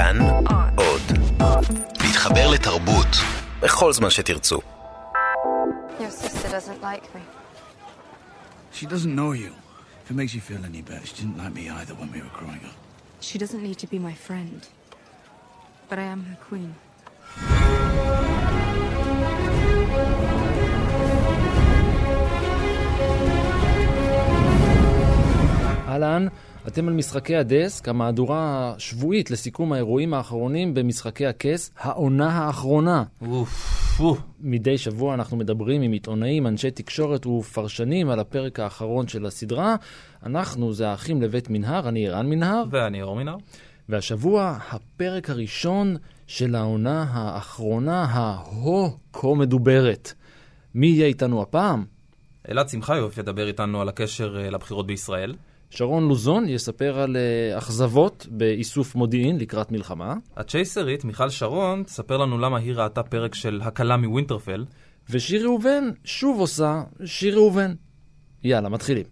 כאן עוד. להתחבר לתרבות בכל זמן שתרצו. Your sister doesn't like me. She doesn't know you. If it makes you feel any better, she didn't like me either when we were growing up. She doesn't need to be my friend. But I am her queen. אהלן, אתם על משחקי הדסק, המהדורה השבועית לסיכום האירועים האחרונים במשחקי הכס, העונה האחרונה. אוף, אוף. מדי שבוע אנחנו מדברים עם עיתונאים, אנשי תקשורת ופרשנים על הפרק האחרון של הסדרה. אנחנו זה האחים לבית מנהר, אני ערן מנהר, ואני אור מנהר. והשבוע הפרק הראשון של העונה האחרונה ההו-כה מדוברת. מי יהיה איתנו הפעם? אלעד שמחיוף ידבר איתנו על הקשר אה, לבחירות בישראל. שרון לוזון יספר על אה, אכזבות באיסוף מודיעין לקראת מלחמה, הצ'ייסרית, מיכל שרון, תספר לנו למה היא ראתה פרק של הקלה מווינטרפל. ושיר ראובן שוב עושה שיר ראובן. יאללה, מתחילים.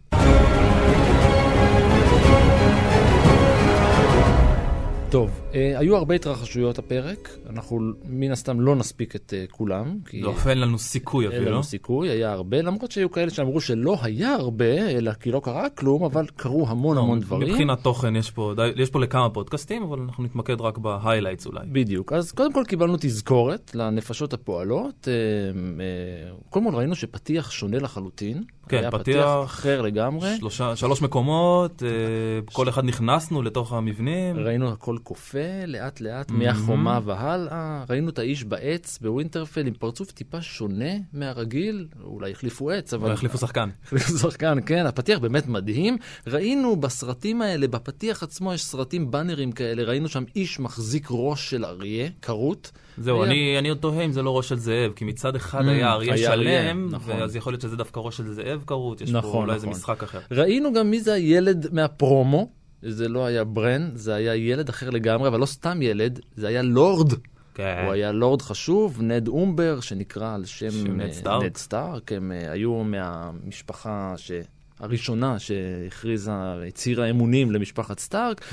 טוב, היו הרבה התרחשויות הפרק, אנחנו מן הסתם לא נספיק את אה, כולם, כי לא, אין לנו סיכוי אין אפילו. לנו סיכוי, היה הרבה, למרות שהיו כאלה שאמרו שלא היה הרבה, אלא כי לא קרה כלום, אבל קרו המון לא, המון דברים. מבחינת תוכן יש פה, יש פה לכמה פודקאסטים, אבל אנחנו נתמקד רק ב highlights אולי. בדיוק. אז קודם כל קיבלנו תזכורת לנפשות הפועלות. אה, אה, קודם כל ראינו שפתיח שונה לחלוטין. כן, היה פתיח פתיח אחר לגמרי. שלושה, שלוש מקומות, אה, כל אחד נכנסנו לתוך המבנים. ראינו הכל קופא לאט לאט מהחומה והלאה. ראינו את האיש בעץ בווינטרפל עם פרצוף טיפה שונה מהרגיל. אולי החליפו עץ, אבל... אבל החליפו שחקן. החליפו שחקן, כן, הפתיח באמת מדהים. ראינו בסרטים האלה, בפתיח עצמו יש סרטים באנרים כאלה, ראינו שם איש מחזיק ראש של אריה, כרות. זהו, היה- אני, אני עוד תוהה אם זה לא ראש של זאב, כי מצד אחד Mm, היה אריה שלם, נכון. ואז יכול להיות שזה דווקא ראש של זאב כרות, יש פה נכון, אולי איזה נכון. משחק אחר. ראינו גם מי זה הילד מהפרומו. זה לא היה ברן, זה היה ילד אחר לגמרי, אבל לא סתם ילד, זה היה לורד. כן. הוא היה לורד חשוב, נד אומבר, שנקרא על שם שם נד אה, סטארק. נד סטארק. הם אה, היו מהמשפחה ש... הראשונה שהכריזה, הצהירה אמונים למשפחת סטארק,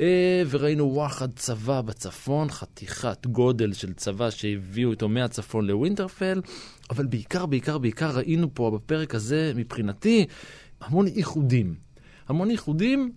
אה, וראינו וואחד צבא בצפון, חתיכת גודל של צבא שהביאו איתו מהצפון לווינטרפל, אבל בעיקר, בעיקר, בעיקר ראינו פה בפרק הזה, מבחינתי, המון איחודים. המון איחודים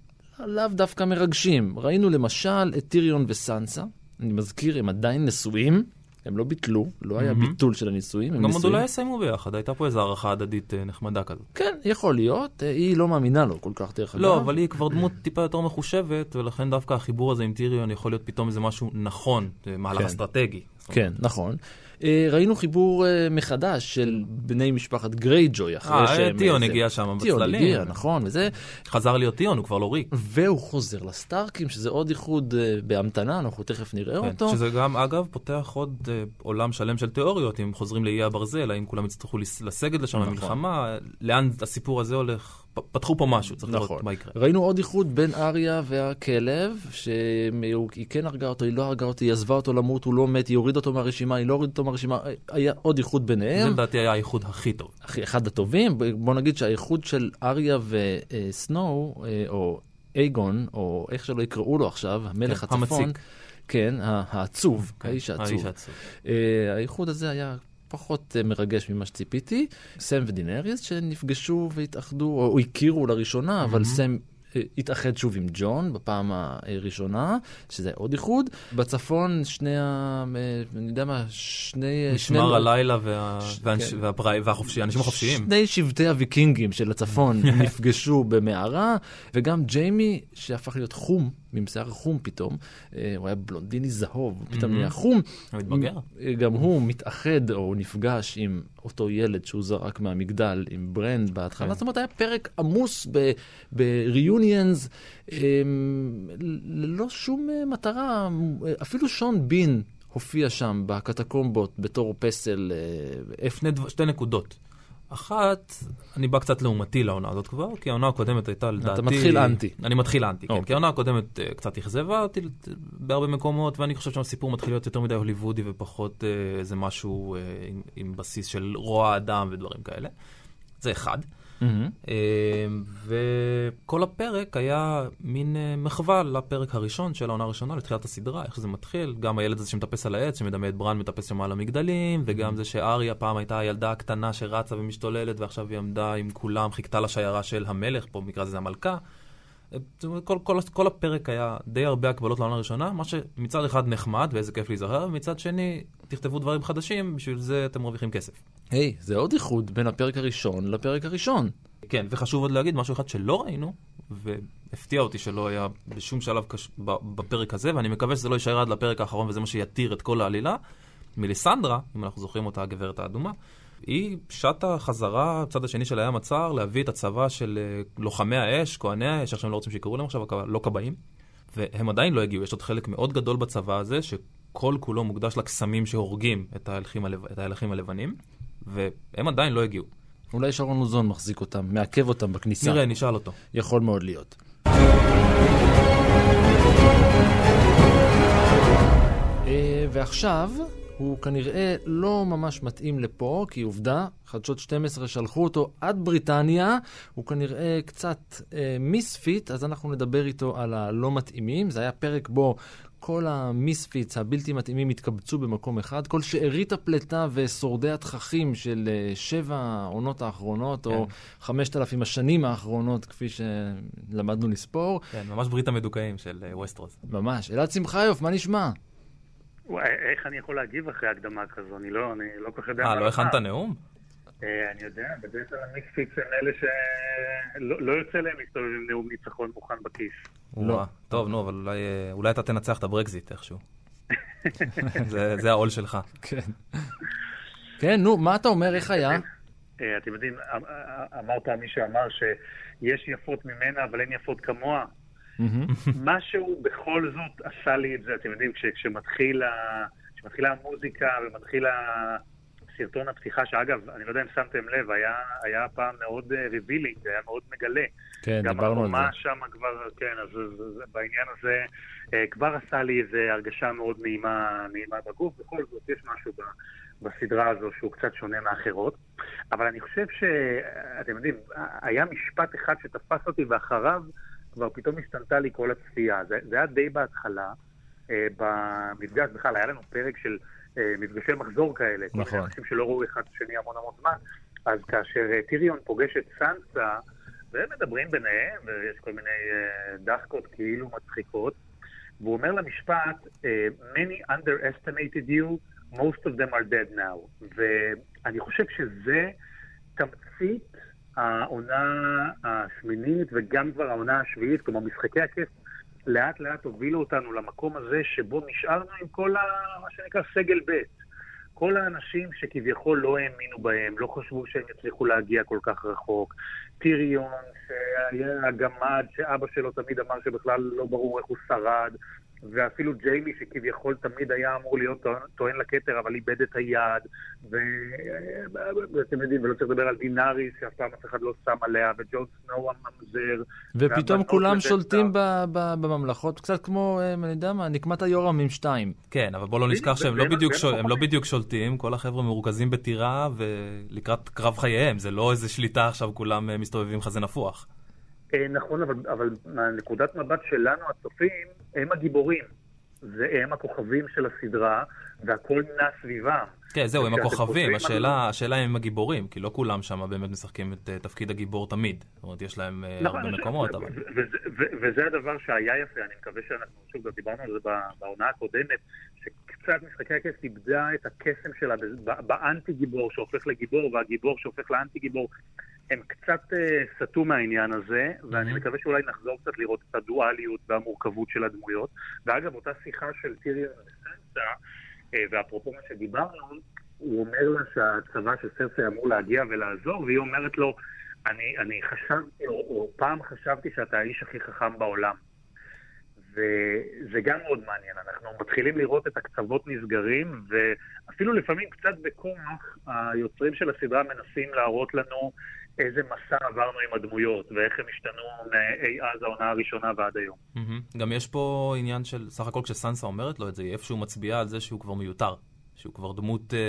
לאו דווקא מרגשים. ראינו למשל את טיריון וסנסה, אני מזכיר, הם עדיין נשואים, הם לא ביטלו, לא היה מהמם. ביטול של הנישואים, הם גם עוד נשואים. אולי יסיימו ביחד, הייתה פה איזו הערכה הדדית אה, נחמדה כזאת. כן, יכול להיות, אה, היא לא מאמינה לו כל כך, דרך אגב. לא, אבל היא כבר דמות טיפה יותר מחושבת, ולכן דווקא החיבור הזה עם טיריון יכול להיות פתאום איזה משהו נכון, זה מהלך כן. אסטרטגי. כן, נכון. אה, ראינו חיבור אה, מחדש של בני משפחת גרייג'וי אחרי אה, שהם... טיון זה- הגיע שם טיון בצללים. הגיע, נכון, וזה. חזר להיות טיון, הוא כבר לא ריק. והוא חוזר לסטארקים, שזה עוד איחוד אה, בהמתנה, אנחנו תכף נראה כן, אותו. שזה גם, אגב, פותח עוד אה, עולם שלם של תיאוריות, אם חוזרים לאיי הברזל, האם כולם יצטרכו לס- לסגת לשם נכון. במלחמה, לאן הסיפור הזה הולך, פתחו פה משהו, צריך נכון. לראות מה יקרה. ראינו עוד איחוד בין אריה והכלב, שהיא כן הרגה אותו, היא לא הרגה אותו, היא עזבה אותו למות, הוא לא מת, היא הורידה אותו מהרשימה, היא לא הורידה אותו מהרשימה, היה עוד איחוד זה ביניהם. לדעתי היה האיחוד הכי טוב. הכי- אחד הטובים, בוא נגיד שהאיחוד של אריה וסנואו, אה, או אייגון, או איך שלא יקראו לו עכשיו, המלך כן, הצפון, המציק. כן, העצוב, האיש האיש העצוב. העצוב. אה, האיחוד הזה היה פחות אה, מרגש ממה שציפיתי. סם ודינריס שנפגשו והתאחדו, או הכירו לראשונה, אבל סם... אה, התאחד שוב עם ג'ון בפעם הראשונה, שזה עוד איחוד. בצפון שני ה... אה, אני יודע מה, שני... שני- משמר הלילה וה- ש- והאנש- כן. והחופשי, האנשים החופשיים. שני שבטי הוויקינגים של הצפון נפגשו במערה, וגם ג'יימי, שהפך להיות חום, עם שיער חום פתאום, אה, הוא היה בלונדיני זהוב, פתאום נהיה חום. הוא מתבגר. אה, גם הוא מתאחד, או נפגש עם אותו ילד שהוא זרק מהמגדל, עם ברנד בהתחלה. כן. זאת אומרת, היה פרק עמוס ב-reunions, ללא שום אה, מטרה. אפילו שון בין הופיע שם בקטקומבות בתור פסל. שתי נקודות. אחת, אני בא קצת לעומתי לעונה הזאת כבר, כי העונה הקודמת הייתה לדעתי... מתחיל אנטי. אני מתחיל אנטי, כן. אוקיי. כי העונה הקודמת אה, קצת אכזבה אותי בהרבה מקומות, ואני חושב שהסיפור מתחיל להיות יותר מדי הוליוודי ופחות אה, איזה משהו אה, עם בסיס של רוע אדם ודברים כאלה. זה אחד. אה, וכל הפרק היה מין אה, מחווה לפרק הראשון של העונה הראשונה, לתחילת הסדרה, איך שזה מתחיל. גם הילד הזה שמטפס על העץ, שמדמה את ברן מטפס שם על המגדלים, וגם זה שאריה פעם הייתה הילדה הקטנה שרצה ומשתוללת, ועכשיו היא עמדה עם כולם, חיכתה לשיירה של המלך, פה במקרה הזה זה המלכה. כל, כל, כל הפרק היה די הרבה הקבלות לעונה הראשונה, מה שמצד אחד נחמד ואיזה כיף להיזהר, ומצד שני, תכתבו דברים חדשים, בשביל זה אתם מרוויחים כסף. היי, hey, זה עוד איחוד בין הפרק הראשון לפרק הראשון. כן, וחשוב עוד להגיד משהו אחד שלא ראינו, והפתיע אותי שלא היה בשום שלב קש... בפרק הזה, ואני מקווה שזה לא יישאר עד לפרק האחרון וזה מה שיתיר את כל העלילה. מליסנדרה, אם אנחנו זוכרים אותה, הגברת האדומה, היא שטה חזרה, צד השני של הים הצר, להביא את הצבא של אה, לוחמי האש, כהני האש, עכשיו לא רוצים שיקראו להם עכשיו, לא כבאים. והם עדיין לא הגיעו, יש עוד חלק מאוד גדול בצבא הזה, שכל כולו מוקדש לקסמים שהורגים את ההלכים, הלב... את ההלכים הלבנים, והם עדיין לא הגיעו. אולי שרון לוזון מחזיק אותם, מעכב אותם בכניסה. נראה, נשאל אותו. יכול מאוד להיות. אה, ועכשיו, הוא כנראה לא ממש מתאים לפה, כי עובדה, חדשות 12 שלחו אותו עד בריטניה, הוא כנראה קצת אה, misfit, אז אנחנו נדבר איתו על הלא מתאימים. זה היה פרק בו כל ה misfits הבלתי מתאימים התקבצו במקום אחד. כל שארית הפלטה ושורדי התככים של אה, שבע העונות האחרונות, כן. או חמשת אלפים השנים האחרונות, כפי שלמדנו לספור. כן, ממש ברית המדוכאים של אה, ווסטרוס. ממש. אלעד שמחיוף, מה נשמע? איך אני יכול להגיב אחרי הקדמה כזו? אני לא, אני לא כל כך יודע. אה, לא הכנת נאום? אה, אני יודע, בדרך כלל ה misfits הם אלה שלא לא יוצא להם להסתובב עם נאום ניצחון מוכן בכיס. לא. טוב, נו, אבל אולי, אה, אתה תנצח את הברקזיט איכשהו. זה, זה העול שלך. כן. כן, נו, מה אתה אומר, איך היה? אה, אתם יודעים, אמרת מי שאמר שיש יפות ממנה, אבל אין יפות כמוה. משהו בכל זאת עשה לי את זה, אתם יודעים, כשמתחילה המוזיקה ומתחיל סרטון הפתיחה, שאגב, אני לא יודע אם שמתם לב, היה, היה פעם מאוד revealing, אה, היה מאוד מגלה. כן, דיברנו על זה. גם החומה שם כבר, כן, אז, אז, אז בעניין הזה אה, כבר עשה לי איזו הרגשה מאוד נעימה, נעימה בגוף. בכל זאת, יש משהו ב, בסדרה הזו שהוא קצת שונה מאחרות. אבל אני חושב שאתם יודעים, היה משפט אחד שתפס אותי, ואחריו כבר פתאום השתנתה לי כל הצפייה. זה, זה היה די בהתחלה. Uh, במפגש בכלל, היה לנו פרק של אה, מפגשי מחזור כאלה, נכון. כל מיני אנשים שלא ראו אחד את השני המון המון זמן, אז כאשר אה, טיריון פוגש את סנסה, והם מדברים ביניהם, ויש כל מיני אה, דחקות כאילו מצחיקות, והוא אומר למשפט, many underestimated you, most of them are dead now. ואני חושב שזה תמצית העונה השמינית וגם כבר העונה השביעית, כלומר משחקי הכס לאט לאט הובילו אותנו למקום הזה שבו נשארנו עם כל ה... מה שנקרא סגל ב'. כל האנשים שכביכול לא האמינו בהם, לא חשבו שהם יצליחו להגיע כל כך רחוק. טיריון, שהיה הגמד, שאבא שלו תמיד אמר שבכלל לא ברור איך הוא שרד. ואפילו ג'יימי שכביכול תמיד היה אמור להיות טוען לכתר, אבל איבד את היד, ואתם יודעים, ולא צריך לדבר על דינאריס, שאף פעם אף אחד לא שם עליה, וג'ון סנואו הממזר. ופתאום כולם שולטים בממלכות, קצת כמו, אה, אני יודע מה, נקמת היורמים 2. כן, אבל בוא לא נזכר שהם לא, לא בדיוק שולטים, כל החבר'ה מרוכזים בטירה ולקראת קרב חייהם, זה לא איזה שליטה עכשיו כולם אה, מסתובבים חזה נפוח. אה, נכון, אבל, אבל מהנקודת מבט שלנו, הצופים, הם הגיבורים. והם הכוכבים של הסדרה, והכל נע סביבם. כן, זהו, הם הכוכבים, השאלה. השאלה אם הם הגיבורים, כי לא כולם שם באמת משחקים את uh, תפקיד הגיבור תמיד. זאת אומרת, יש להם uh, נכון, הרבה מקומות, אבל... וזה הדבר שהיה יפה, אני מקווה שאנחנו, שוב, דיברנו על זה בעונה הקודמת, שקצת משחקי הכס איבדה את הקסם שלה באנטי גיבור שהופך לגיבור, והגיבור שהופך לאנטי גיבור. הם קצת uh, סטו מהעניין הזה, ואני מקווה שאולי נחזור קצת לראות את הדואליות והמורכבות של הדמויות. ואגב, אותה שיחה של טיריון וסנסה, ואפרופו מה שדיברנו, הוא אומר לה שהצבא של סרסי אמור להגיע ולעזור, והיא אומרת לו, אני, אני חשבתי, או, או פעם חשבתי שאתה האיש הכי חכם בעולם. וזה גם מאוד מעניין, אנחנו מתחילים לראות את הקצוות נסגרים, ואפילו לפעמים קצת בכוח, היוצרים של הסדרה מנסים להראות לנו איזה מסע עברנו עם הדמויות, ואיך הם השתנו מאי אז העונה הראשונה ועד היום. גם יש פה עניין של, סך הכל כשסנסה אומרת לו את זה, היא איפשהו מצביעה על זה שהוא כבר מיותר. שהוא כבר דמות אה,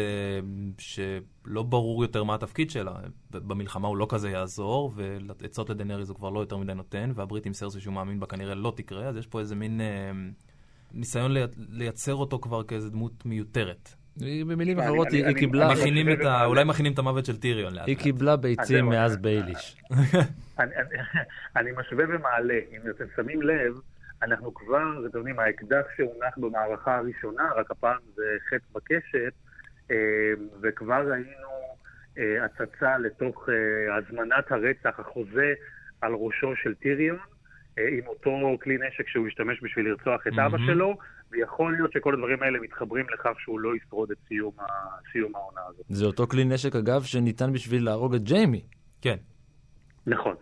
שלא ברור יותר מה התפקיד שלה. במלחמה הוא לא כזה יעזור, ועצות לדנריז הוא כבר לא יותר מדי נותן, והברית עם סרסי שהוא מאמין בה כנראה לא תקרה, אז יש פה איזה מין אה, ניסיון לייצר אותו כבר כאיזה דמות מיותרת. במילים אחרות, היא קיבלה... אולי מכינים את המוות של טיריון לאט. היא קיבלה ביצים מאז בייליש. אני משווה ומעלה, אם אתם שמים לב, אנחנו כבר, אתם יודעים, האקדח שהונח במערכה הראשונה, רק הפעם זה חטא בקשת, אה, וכבר ראינו אה, הצצה לתוך אה, הזמנת הרצח, החוזה על ראשו של טיריון, עם אותו כלי נשק שהוא השתמש בשביל לרצוח את אבא שלו, ויכול להיות שכל הדברים האלה מתחברים לכך שהוא לא ישרוד את סיום, סיום העונה הזאת. זה אותו כלי נשק, אגב, שניתן בשביל להרוג את ג'יימי. כן. נכון.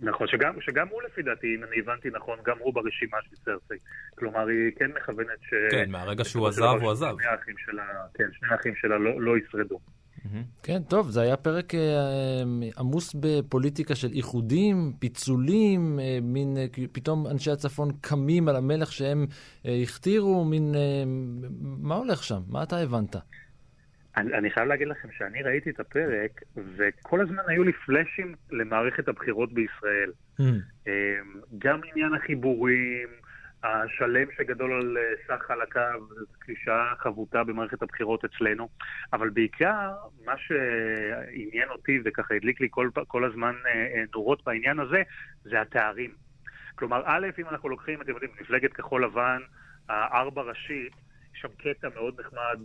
נכון, שגם, שגם הוא לפי דעתי, אם אני הבנתי נכון, גם הוא ברשימה של סרסי. כלומר, היא כן מכוונת ש... כן, מהרגע שהוא עזב, הוא עזב. שני האחים שלה, כן, שני האחים שלה לא, לא ישרדו. כן, טוב, זה היה פרק אה, עמוס בפוליטיקה של איחודים, פיצולים, אה, מין, אה, פתאום אנשי הצפון קמים על המלך שהם הכתירו, מין, מה הולך שם? מה אתה הבנת? אני, אני חייב להגיד לכם שאני ראיתי את הפרק, וכל הזמן היו לי פלאשים למערכת הבחירות בישראל. Mm. גם עניין החיבורים, השלם שגדול על אה, סך חלקיו, זו קלישאה חבוטה במערכת הבחירות אצלנו, אבל בעיקר מה שעניין אותי וככה הדליק לי כל, כל הזמן אה, אה, נורות בעניין הזה, זה התארים. כלומר, א', אם אנחנו לוקחים, אתם יודעים, מפלגת כחול לבן, הארבע ראשית, יש שם קטע מאוד נחמד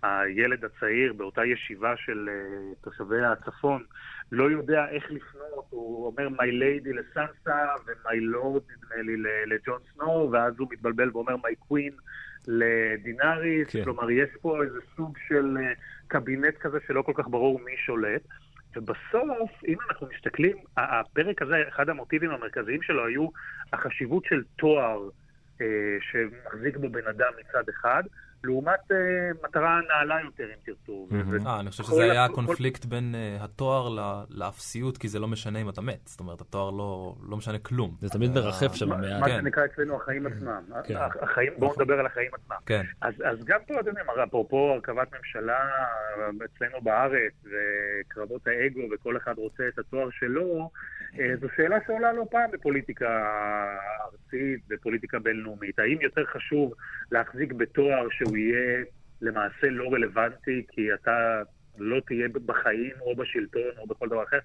שהילד הצעיר באותה ישיבה של תושבי הצפון לא יודע איך לפנות, הוא אומר My Lady לסנסה ו-My Lord נדמה לי לג'ון סנואו, ואז הוא מתבלבל ואומר My Queen לדינאריס, כן. כלומר יש פה איזה סוג של אה, קבינט כזה שלא כל כך ברור מי שולט. ובסוף, אם אנחנו מסתכלים, הפרק הזה, אחד המוטיבים המרכזיים שלו היו החשיבות של תואר אה, שמחזיק בו בן אדם מצד אחד, לעומת uh, מטרה נעלה יותר, אם תרצו. אה, אני חושב שזה היה הקונפליקט בין uh, התואר לאפסיות, כי זה לא משנה אם אתה מת. זאת אומרת, התואר לא, לא משנה כלום. זה תמיד מרחף שם מעט. מה שנקרא אצלנו החיים עצמם. כן. בואו נדבר על החיים עצמם. כן. אז גם פה, אתם יודעים, אפרופו הרכבת ממשלה אצלנו בארץ, וקרבות האגו, וכל אחד רוצה את התואר שלו, אה, זו שאלה שעולה לא פעם בפוליטיקה ארצית, בפוליטיקה בינלאומית. האם יותר חשוב להחזיק בתואר שהוא יהיה למעשה לא רלוונטי, כי אתה לא תהיה בחיים או בשלטון או בכל דבר אחר,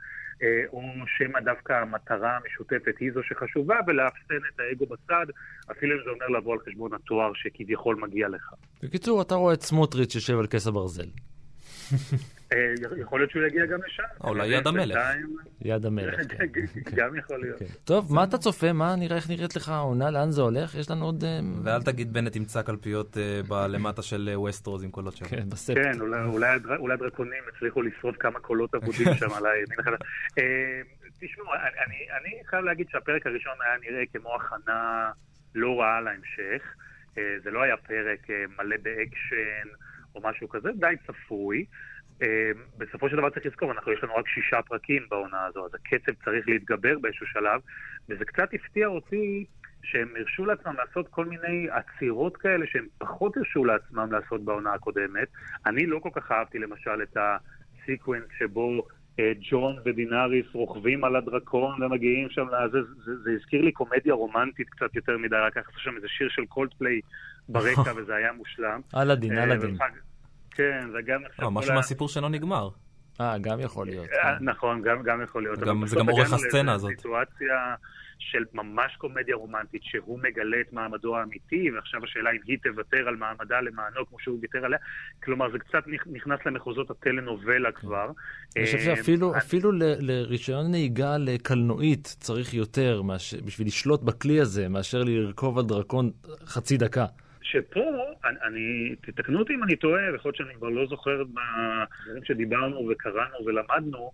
אה, או שמא דווקא המטרה המשותפת היא זו שחשובה, ולאפסן את האגו בצד, אפילו אם זה אומר לבוא על חשבון התואר שכביכול מגיע לך. בקיצור, אתה רואה את סמוטריץ' יושב על כס הברזל. אה, יכול להיות שהוא יגיע גם לשם. אולי יד המלך. יד המלך, כן. גם יכול להיות. כן. טוב, מה אתה צופה? מה נראה, איך נראית לך העונה? לאן זה הולך? יש לנו עוד... אה, ואל תגיד בנט ימצא קלפיות אה, למטה של ווסטרוס עם קולות שלו. כן, בספט. כן, אולי הדרקונים הצליחו לשרוד כמה קולות אבודים שם על הימין החדש. תשמעו, אני חייב להגיד שהפרק הראשון היה נראה כמו הכנה לא רעה להמשך. זה לא היה פרק מלא באקשן או משהו כזה, די צפוי. אה, בסופו של דבר צריך לזכור, אנחנו יש לנו רק שישה פרקים בעונה הזו, אז הקצב צריך להתגבר באיזשהו שלב, וזה קצת הפתיע אותי שהם הרשו לעצמם לעשות כל מיני עצירות כאלה שהם פחות הרשו לעצמם לעשות בעונה הקודמת. אני לא כל כך אהבתי למשל את ה sequence שבו אה, ג'ון ודינאריס רוכבים על הדרקון ומגיעים שם לזה, זה, זה הזכיר לי קומדיה רומנטית קצת יותר מדי, רק עשו שם איזה שיר של קולדפליי ברקע וזה היה מושלם. אלאדין, אלאדין. כן, וגם עכשיו... לא, משהו מהסיפור שלא נגמר. אה, גם יכול להיות. אה, כן. נכון, גם יכול להיות. זה גם עורך הסצנה הזאת. סיטואציה של ממש קומדיה רומנטית, שהוא מגלה את מעמדו האמיתי, ועכשיו השאלה אם היא תוותר על מעמדה למענו כמו שהוא ויתר עליה. כלומר, זה קצת נכנס למחוזות הטלנובלה כבר. אני חושב שאפילו אה, לרישיון נהיגה לקלנועית צריך יותר בשביל לשלוט בכלי הזה, מאשר לרכוב על דרקון חצי דקה. שפה, אני, אני, תתקנו אותי אם אני טועה, יכול להיות שאני כבר לא זוכר בדברים שדיברנו וקראנו ולמדנו,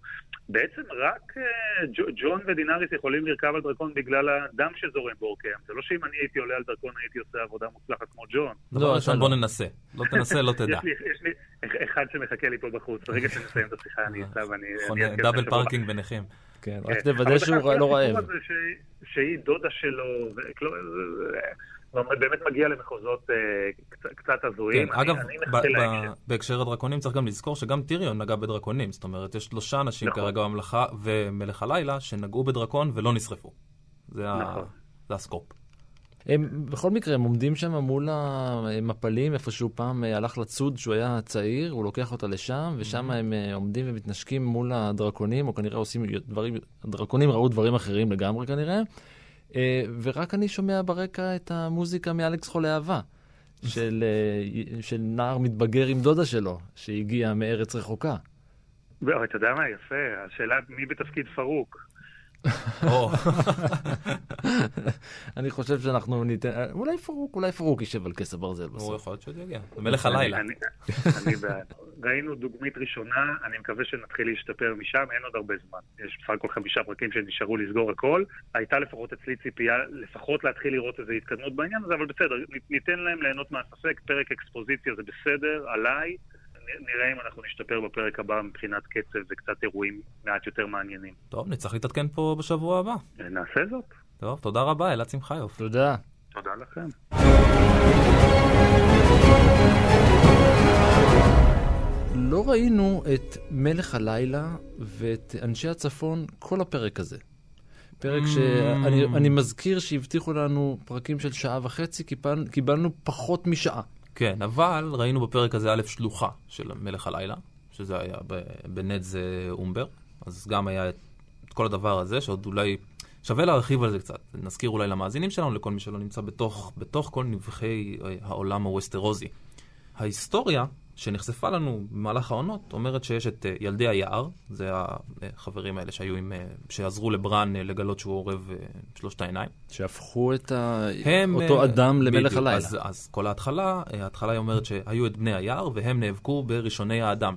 בעצם רק uh, ג'ון ודינאריס יכולים לרכב על דרקון בגלל הדם שזורם באורקיהם. זה לא שאם אני הייתי עולה על דרקון הייתי עושה עבודה מוצלחת כמו ג'ון. לא, עכשיו בוא ננסה. לא תנסה, לא תדע. יש לי, יש לי אחד שמחכה לי פה בחוץ. ברגע שנסיים את השיחה אני אצא ואני... double parking ביניכם. כן, רק תוודא שהוא לא רעב. שהיא דודה שלו, באמת מגיע למחוזות אה, קצת- קצת הזויים. כן, אגב, אני ב- ב-. בהקשר הדרקונים צריך גם לזכור שגם טיריון נגע בדרקונים. זאת אומרת, יש שלושה אנשים נכון. כרגע בממלכה ומלך הלילה שנגעו בדרקון ולא נשרפו. זה ה- נכון. זה הסקופ. הם, בכל מקרה, הם עומדים שם מול המפלים, איפה שהוא פעם אה, הלך לצוד כשהוא היה צעיר, הוא לוקח אותה לשם, ושם הם אה, עומדים ומתנשקים מול הדרקונים, או כנראה עושים דברים, הדרקונים ראו דברים אחרים לגמרי כנראה, אה, ורק אני שומע ברקע את המוזיקה מאלכס חולה אהבה. של, אה, של נער מתבגר עם דודה שלו, שהגיע מארץ רחוקה. אתה יודע מה, יפה, השאלה מי בתפקיד פרוק. אני חושב שאנחנו ניתן, אולי פרוק, אולי פרוק יישב על כס הברזל הוא בסוף. יכול להיות שעוד יגיע. מלך הלילה. ראינו דוגמית ראשונה, אני מקווה שנתחיל להשתפר משם, אין עוד הרבה זמן. יש בסך הכל חמישה פרקים שנשארו לסגור הכל. הייתה לפחות אצלי ציפייה, לפחות להתחיל לראות איזו התקדמות בעניין הזה, אבל בסדר, ניתן להם ליהנות מהספק, פרק אקספוזיציה זה בסדר, עליי. נראה אם אנחנו נשתפר בפרק הבא מבחינת קצב וקצת אירועים מעט יותר מעניינים. טוב, נצטרך להתעדכן פה בשבוע הבא. נעשה זאת. טוב, תודה רבה, אלעד שמחיוף. תודה. תודה לכם. לא ראינו את מלך הלילה ואת אנשי הצפון כל הפרק הזה. פרק שאני אני מזכיר שהבטיחו לנו פרקים של שעה וחצי, קיבל, קיבלנו פחות משעה. כן, אבל ראינו בפרק הזה א' שלוחה של מלך הלילה, שזה היה ב- בנדס אה, אומבר, אז גם היה את את כל הדבר הזה, שעוד אולי שווה להרחיב על זה קצת. נזכיר אולי למאזינים שלנו, לכל מי שלא נמצא בתוך, בתוך כל נבחי אה, העולם הווסטרוזי. ההיסטוריה שנחשפה לנו במהלך העונות אומרת שיש את אה, ילדי היער, זה החברים האלה שהיו עם, אה, שעזרו לברן אה, לגלות שהוא עורב שלושת העיניים. שהפכו את ה... הם... אותו אדם למלך בדיוק, הלילה. אז, אז כל ההתחלה, ההתחלה היא אומרת שהיו את בני היער, והם נאבקו בראשוני האדם.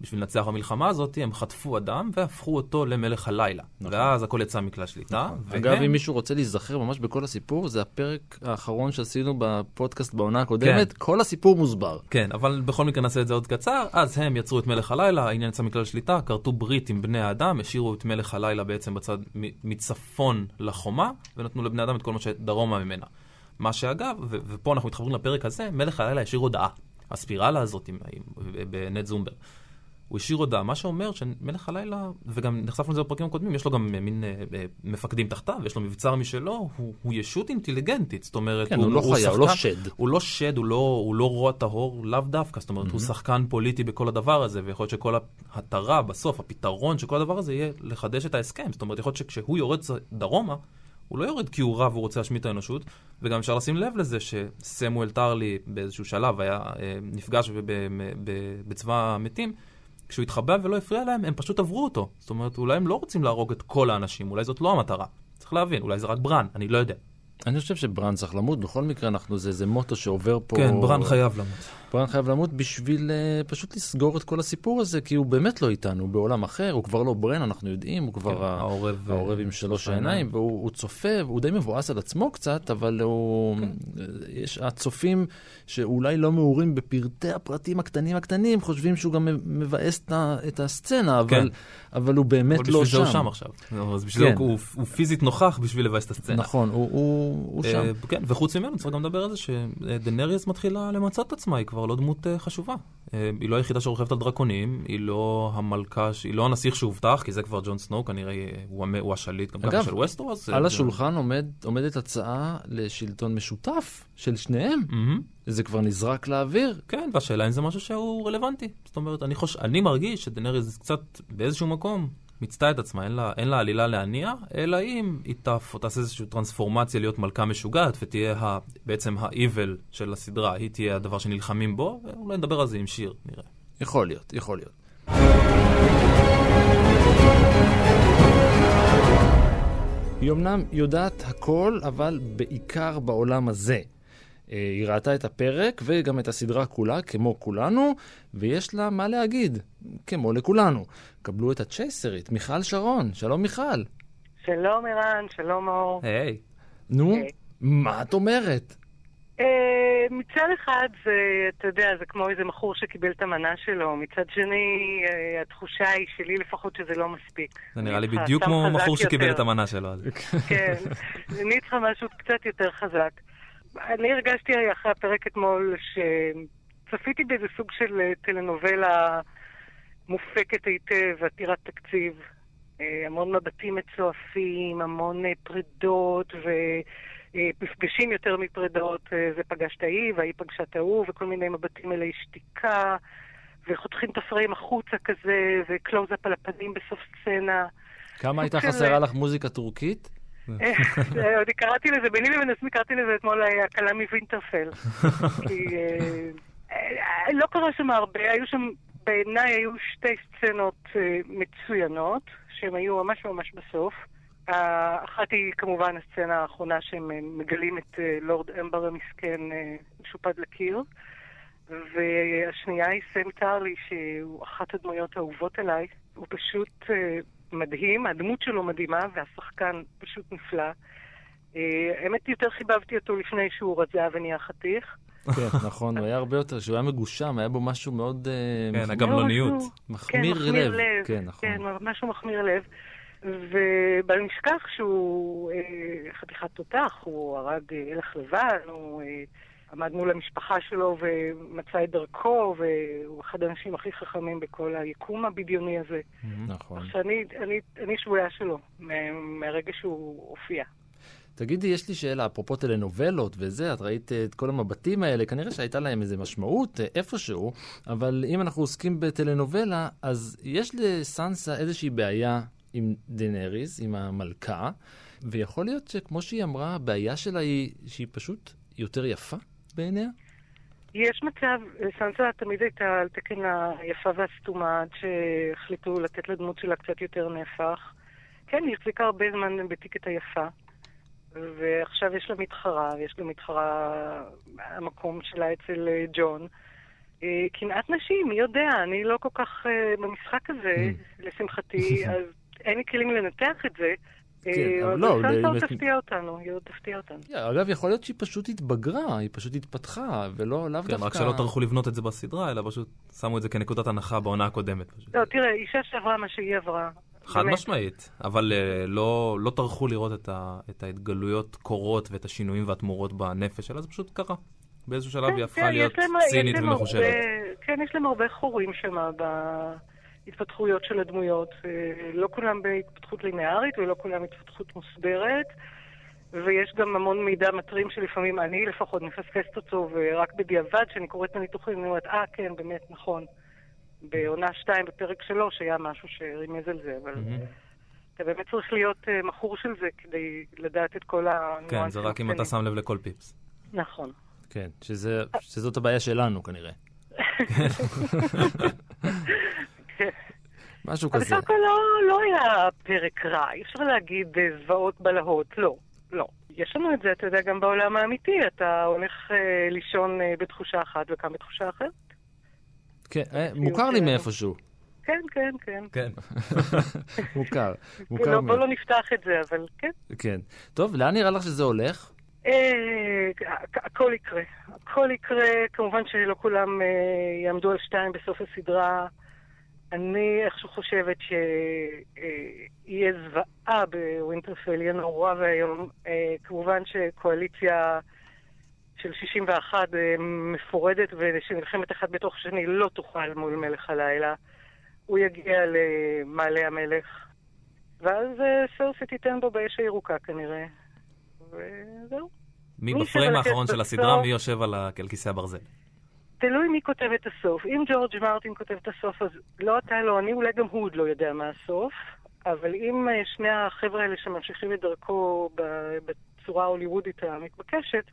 בשביל לנצח במלחמה הזאת, הם חטפו אדם והפכו אותו למלך הלילה. נכון. ואז הכל יצא מכלל שליטה. והם- אגב, אם מישהו רוצה להיזכר ממש בכל הסיפור, זה הפרק האחרון שעשינו בפודקאסט בעונה הקודמת, כל הסיפור מוסבר. כן, אבל בכל מקרה נעשה את זה עוד קצר. אז הם יצרו את מלך הלילה, העניין יצא מכלל שליטה, כרתו ברית עם בני האדם, השאירו את מלך הלילה בעצם בצד מצפון לחומה, ונתנו לבני האדם את כל מה שדרומה ממנה. מה שאגב, ו- ופה אנחנו מתחברים לפרק הזה, מלך הלילה השאיר הודעה. הספירלה הזאת עם, עם, בנט זומבר. הוא השאיר הודעה, מה שאומר שמלך הלילה, וגם נחשפנו לזה בפרקים הקודמים, יש לו גם אה, מין אה, אה, מפקדים תחתיו, יש לו מבצר משלו, הוא, הוא ישות אינטליגנטית, זאת אומרת, כן, הוא לא חיה, הוא לא שד. הוא לא שד, הוא לא, הוא לא רוע טהור, לאו דווקא, זאת אומרת, הוא שחקן פוליטי בכל הדבר הזה, ויכול להיות שכל המטרה, בסוף, הפתרון של כל הדבר הזה יהיה לחדש את ההסכם. זאת אומרת, יכול להיות שכשהוא יורד דרומה, הוא לא יורד כי הוא רע והוא רוצה להשמיד את האנושות, וגם אפשר לשים לב לזה שסמואל טרלי באיזשהו שלב היה אה, נפגש בצבא המתים, כשהוא התחבא ולא הפריע להם, הם פשוט עברו אותו. זאת אומרת, אולי הם לא רוצים להרוג את כל האנשים, אולי זאת לא המטרה. צריך להבין, אולי זה רק ברן, אני לא יודע. אני חושב שברן צריך למות, בכל מקרה אנחנו, זה איזה מוטו שעובר פה. כן, ברן חייב למות. ברן חייב למות בשביל uh, פשוט לסגור את כל הסיפור הזה, כי הוא באמת לא איתנו, הוא בעולם אחר, הוא כבר לא ברן, אנחנו יודעים, הוא כבר כן, ה- העורב, העורב אה, עם שלוש העיניים. והוא הוא צופה, והוא די מבואס על עצמו קצת, אבל הוא... כן. יש הצופים שאולי לא מעורים בפרטי הפרטים הקטנים הקטנים, חושבים שהוא גם מבאס את הסצנה, אבל, כן. אבל הוא באמת לא שם. הוא שם עכשיו. אז בשביל כן. הוא, הוא פיזית נוכח בשביל לבאס את הסצנה. נכון, הוא, הוא, הוא שם. אה, כן, וחוץ ממנו צריך גם לדבר על זה שדנריאס מתחילה למצות את עצמה, היא כבר לא דמות אה, חשובה. אה, היא לא היחידה שרוכבת על דרקונים, היא לא המלכה, היא לא הנסיך שהובטח, כי זה כבר ג'ון סנואו, כנראה אה, הוא המ- הוא השליט גם ככה אגב, של ווסטרוס. על השולחן עומד, עומדת הצעה לשלטון משותף של שניהם. מהמם. זה כבר נזרק לאוויר. כן, והשאלה אם זה משהו שהוא רלוונטי. זאת אומרת, אני, חוש... אני מרגיש שדנריאס קצת באיזשהו מקום מיצתה את עצמה, אין לה, אין לה עלילה להניע, אלא אם היא תף, או תעשה איזושהי טרנספורמציה להיות מלכה משוגעת, ותהיה ה... בעצם ה-evil של הסדרה, היא תהיה הדבר שנלחמים בו, ואולי נדבר על זה עם שיר, נראה. יכול להיות, יכול להיות. היא אמנם יודעת הכל, אבל בעיקר בעולם הזה. אה, היא ראתה את הפרק וגם את הסדרה כולה, כמו כולנו, ויש לה מה להגיד, כמו לכולנו. קבלו את הצ'ייסרית, מיכל שרון. שלום מיכל. שלום ערן, שלום מאור. היי, נו, היי. מה את אומרת? אה, מצד אחד זה, אתה יודע, זה כמו איזה מכור שקיבל את המנה שלו, מצד שני, אה, התחושה היא שלי לפחות שזה לא מספיק. זה נראה לי בדיוק כמו בחור שקיבל. את המנה שלו. כן, אני צריכה משהו קצת יותר חזק. אני הרגשתי אחרי הפרק אתמול שצפיתי באיזה סוג של אה, טלנובלה מופקת היטב, עתירת תקציב. אה, המון מבטים מצועפים, המון אה, פרידות ומפגשים יותר מפרידות. זה פגש את ההיא וההיא פגשה את ההוא, וכל מיני מבטים אלי שתיקה, וחותכים את הפריים החוצה כזה, וקלוז-אפ על הפנים בסוף סצנה. כמה הייתה חסרה לך מוזיקה טורקית? עוד קראתי לזה, ביני לבין עצמי קראתי לזה אתמול אה, הקלה מווינטרפל. כי אה, לא קרה שם הרבה, היו שם, בעיניי היו שתי סצנות אה, מצוינות, שהן היו ממש ממש בסוף. האחת היא כמובן הסצנה האחרונה שהם מגלים את לורד אמבר המסכן משופד לקיר. והשנייה היא סם טארלי, שהוא אחת הדמויות האהובות עליי. הוא פשוט מדהים, הדמות שלו מדהימה, והשחקן פשוט נפלא. אה, האמת, יותר חיבבתי אותו לפני שהוא רזה ונהיה חתיך. כן, נכון, הוא היה הרבה יותר, שהוא היה מגושם, היה בו משהו מאוד אה, כן, הגמלוניות. משהו- מחמיר כן, לב. כן, נכון. כן, משהו מחמיר לב. ובל נשכח שהוא אה, חתיכת תותח, הוא הרג הלך לבן, הוא עמד מול המשפחה שלו ומצא את דרכו, והוא אחד האנשים הכי חכמים בכל היקום הבדיוני הזה. נכון. כך שאני אני, אני שבויה שלו מה- מהרגע שהוא הופיע. תגידי, יש לי שאלה, אפרופו טלנובלות וזה, את ראית אה, את כל המבטים האלה, כנראה שהייתה להם איזה משמעות אה, איפשהו, אבל אם אנחנו עוסקים בטלנובלה, אז יש לסנסה איזושהי בעיה עם דנריס, עם המלכה, ויכול להיות שכמו שהיא אמרה, הבעיה שלה היא שהיא פשוט יותר יפה בעיניה? יש מצב, סנסה תמיד הייתה על תקן היפה והסתומה, עד שהחליטו לתת לדמות שלה קצת יותר נפח. כן, היא החזיקה הרבה זמן בטיקט היפה, ועכשיו יש לה מתחרה, יש לה מתחרה, המקום שלה אצל אה, ג'ון. אה, קנאת נשים, מי יודע, אני לא כל כך אה, במשחק הזה, לשמחתי, אז אין לי כלים לנתח את זה. כן, אבל לא, עוד באמת- תפתיע אותנו, היא עוד תפתיע אותנו. אגב, יכול להיות שהיא פשוט התבגרה, היא פשוט התפתחה, ולא, לאו כן, דווקא... רק שלא טרחו לבנות את זה בסדרה, אלא פשוט שמו את זה כנקודת הנחה בעונה הקודמת. לא, תראה, אישה שעברה מה שהיא עברה. חד. משמעית, אבל אה, לא, לא טרחו לראות את, ה, את ההתגלויות קורות ואת השינויים והתמורות בנפש שלה, זה פשוט קרה. באיזשהו שלב היא הפכה כן, להיות צינית להם ומחושבת. כן, יש להם הרבה חורים שם בהתפתחויות של הדמויות. אה, לא כולם בהתפתחות ליניארית ולא כולם בהתפתחות מוסברת. ויש גם המון מידע מטרים שלפעמים אני לפחות מפספסת אותו, ורק בדיעבד, כשאני קוראת את הניתוחים, אני אומרת, אה, כן, באמת, נכון. בעונה 2, בפרק 3, היה משהו שרימז על זה, אבל אתה באמת צריך להיות אה, מכור של זה כדי לדעת את כל הניואנסים. כן, זה רק אם אתה. שם לב לכל פיפס. נכון. כן, שזה, שזאת הבעיה שלנו כנראה. משהו אבל כזה. בסך הכל לא, לא היה פרק רע, אי אפשר להגיד אה, זוועות בלהות, לא, לא. יש לנו את זה, אתה יודע, גם בעולם האמיתי, אתה הולך אה, לישון אה, בתחושה אחת וקם בתחושה אחרת. כן, מוכר לי כן. מאיפשהו. כן, כן, כן. כן. מוכר. מוכר לא, בוא מאוד. לא נפתח את זה, אבל כן. כן. טוב, לאן נראה לך שזה הולך? הכ- הכל יקרה. הכל יקרה, כמובן שלא כולם יעמדו על שתיים בסוף הסדרה. אני איכשהו חושבת שיהיה זוועה בווינטרפל, יהיה נורא ואיום. אה, כמובן שקואליציה של 61 אה, מפורדת ושנלחמת אחד בתוך שני לא תוכל מול מלך הלילה. הוא יגיע למעלה המלך, ואז אה, סרסי תיתן בו באש הירוקה כנראה. וזהו. מי בפריים האחרון של הסדרה, מי יושב על כיסא הברזל. תלוי מי כותב את הסוף. אם ג'ורג' מרטין כותב את הסוף, אז לא אתה, לא אני, אולי גם הוא עוד לא יודע מה הסוף. אבל אם אה, שני החבר'ה האלה שממשיכים את דרכו בצורה ההוליוודית המתבקשת,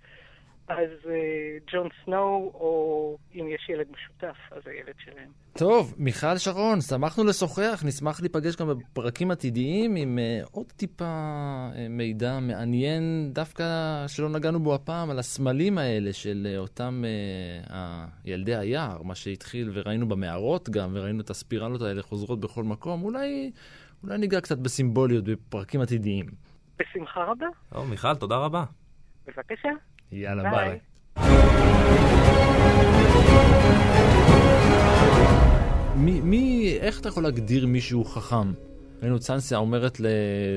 אז אה, ג'ון סנואו, או אם יש ילד משותף, אז הילד שלהם. טוב, מיכל שרון, שמחנו לשוחח, נשמח להיפגש גם בפרקים עתידיים עם uh, עוד טיפה uh, מידע מעניין, דווקא שלא נגענו בו הפעם, על הסמלים האלה של uh, אותם uh, ילדי היער, מה שהתחיל וראינו במערות גם, וראינו את הספירלות האלה חוזרות בכל מקום, אולי, אולי ניגע קצת בסימבוליות בפרקים עתידיים. בשמחה רבה. טוב, מיכל, תודה רבה. בבקשה. יאללה, ביי. מי, מי, איך אתה יכול להגדיר מישהו חכם? ראינו את סנסיה אומרת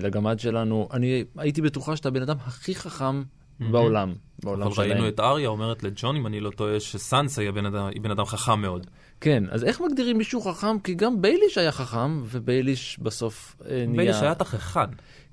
לגמד שלנו, אני הייתי בטוחה שאתה הבן אדם הכי חכם בעולם. בעולם אבל שלהם. ראינו את אריה אומרת לג'ון, אם אני לא טועה, שסנסה היא הבן אדם- היא בן אדם חכם מאוד. כן, אז איך מגדירים מישהו חכם? כי גם בייליש היה חכם, ובייליש בסוף אה, נהיה... בייליש היה תככן,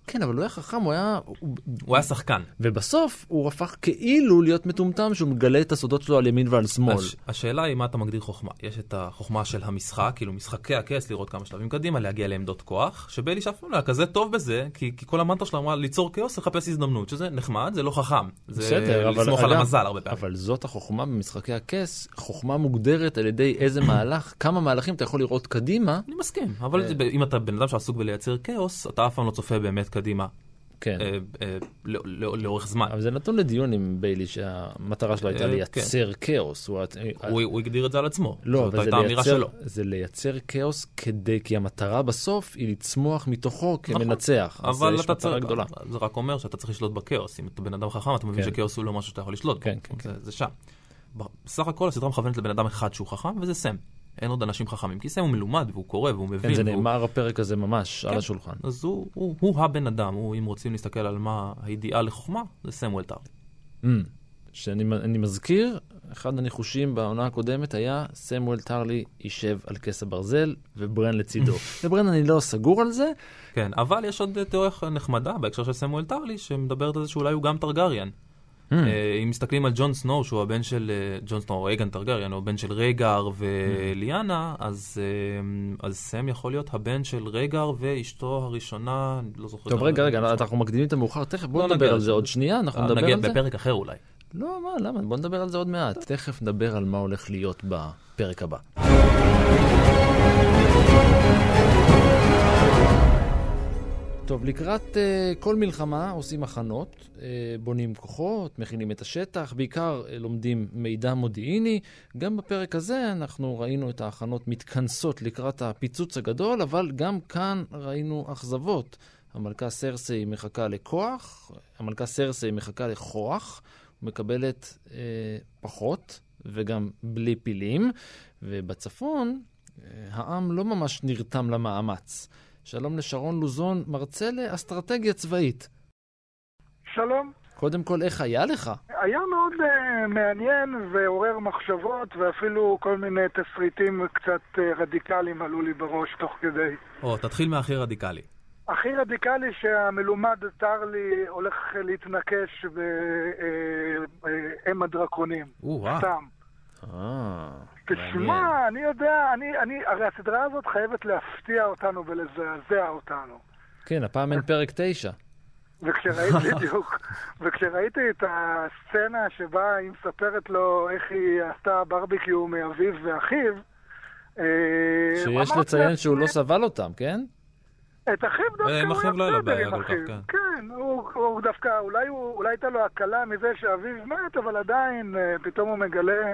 כן, אבל הוא היה חכם, הוא היה... הוא- הוא היה שחקן. ובסוף הוא הפך כאילו להיות מטומטם, שהוא מגלה את הסודות שלו על ימין ועל שמאל. הש, השאלה היא מה אתה מגדיר חוכמה. יש את החוכמה של המשחק, כאילו משחקי הכס, לראות כמה שלבים קדימה, להגיע לעמדות כוח, שבייליש אף פעם לא היה כזה טוב בזה, כי, כי כל המנטרה שלו אמרה ליצור כאוס, לחפש הזדמנות, שזה נחמד, זה לא חכם. זה בסדר, אבל לסמוך על המזל הרבה פעמים. אבל זאת החוכמה במשחקי הכס, חוכמה מוגדרת על ידי איזה מהלך, כמה מהלכים אתה יכול לראות קדימה. אני מסכים, אבל אה. אם אתה בן אדם שעסוק בלייצר כאוס, אתה אף פעם לא צופה באמת קדימה, כן. אה, אה, לא- לא- לאורך זמן. אבל זה נתון לדיון עם ביילי שהמטרה שלו הייתה אה, לייצר כאוס. הוא- הוא הוא הגדיר את זה על עצמו. לא, אבל זה לייצר. זה לייצר כאוס כדי, כי המטרה בסוף היא לצמוח מתוכו כמנצח. אז נכון. אבל יש אתה צריך, גדולה. זה רק אומר שאתה צריך לשלוט בכאוס. אם אתה בן אדם חכם, אתה מבין כן. שכאוס הוא לא משהו שאתה יכול לשלוט בו. כן, כן, זה- זה שם. בסך הכל הסדרה מכוונת לבן אדם אחד שהוא חכם, וזה סם. אין עוד אנשים חכמים, כי סם הוא מלומד, והוא קורא, והוא מבין. כן, זה והוא- נאמר הפרק הזה ממש על כן. השולחן. אז הוא, הוא, הוא הבן אדם, הוא, אם רוצים להסתכל על מה האידיאל לחוכמה, זה סמואל טארלי. Mm. שאני אני מזכיר, אחד הניחושים בעונה הקודמת היה סמואל טרלי יישב על כס הברזל וברן לצידו. וברן אני לא סגור על זה, כן, אבל יש עוד אה, תיאוריה נחמדה בהקשר של סמוול טארלי, שמדברת על זה שאולי הוא גם טרגריאן. אה, אם מסתכלים על ג'ון סנואו, שהוא הבן של אה, ג'ון סנואו, או אייגון טרגריאן, הוא הבן של רייגר וליאנה, אז, אה, אז סם יכול להיות הבן של רייגר ואשתו הראשונה, לא זוכר. טוב רגע רגע אנחנו מקדימים את המאוחר תכף בוא לא נדבר על. זה עוד שנייה אנחנו נדבר על זה. בפרק אחר אולי. לא מה למה בוא נדבר על זה עוד מעט תכף נדבר על מה הולך להיות בפרק הבא. טוב, לקראת uh, כל מלחמה עושים הכנות, uh, בונים כוחות, מכינים את השטח, בעיקר uh, לומדים מידע מודיעיני. גם בפרק הזה אנחנו ראינו את ההכנות מתכנסות לקראת הפיצוץ הגדול, אבל גם כאן ראינו אכזבות. המלכה סרסי מחכה לכוח, המלכה סרסי מחכה לכוח, מקבלת uh, פחות וגם בלי פילים, ובצפון uh, העם לא ממש נרתם למאמץ. שלום לשרון לוזון, מרצה לאסטרטגיה צבאית. שלום. קודם כל, איך היה לך? היה מאוד uh, מעניין ועורר מחשבות, ואפילו כל מיני תסריטים קצת uh, רדיקליים עלו לי בראש תוך כדי. או, תתחיל מהכי רדיקלי. הכי רדיקלי שהמלומד טרלי הולך להתנקש באם הדרקונים. או-אה. סתם. אה, תשמע, אני יודע, אני, אני, הרי הסדרה הזאת חייבת להפתיע אותנו ולזעזע אותנו. כן, הפעם אין פרק תשע. וכשראיתי, בדיוק, וכשראיתי את הסצנה שבה היא מספרת לו איך היא עשתה ברביקיו מאביו ואחיו, אה, שיש לציין שהוא לא סבל אותם, כן? את אחיו דווקא עם הוא אחיו לא היה לו בסדר עם כך, אחיו. כן. כן, הוא, הוא דווקא, אולי, הוא, אולי הייתה לו הקלה מזה שאביו מת, אבל עדיין אה, פתאום הוא מגלה...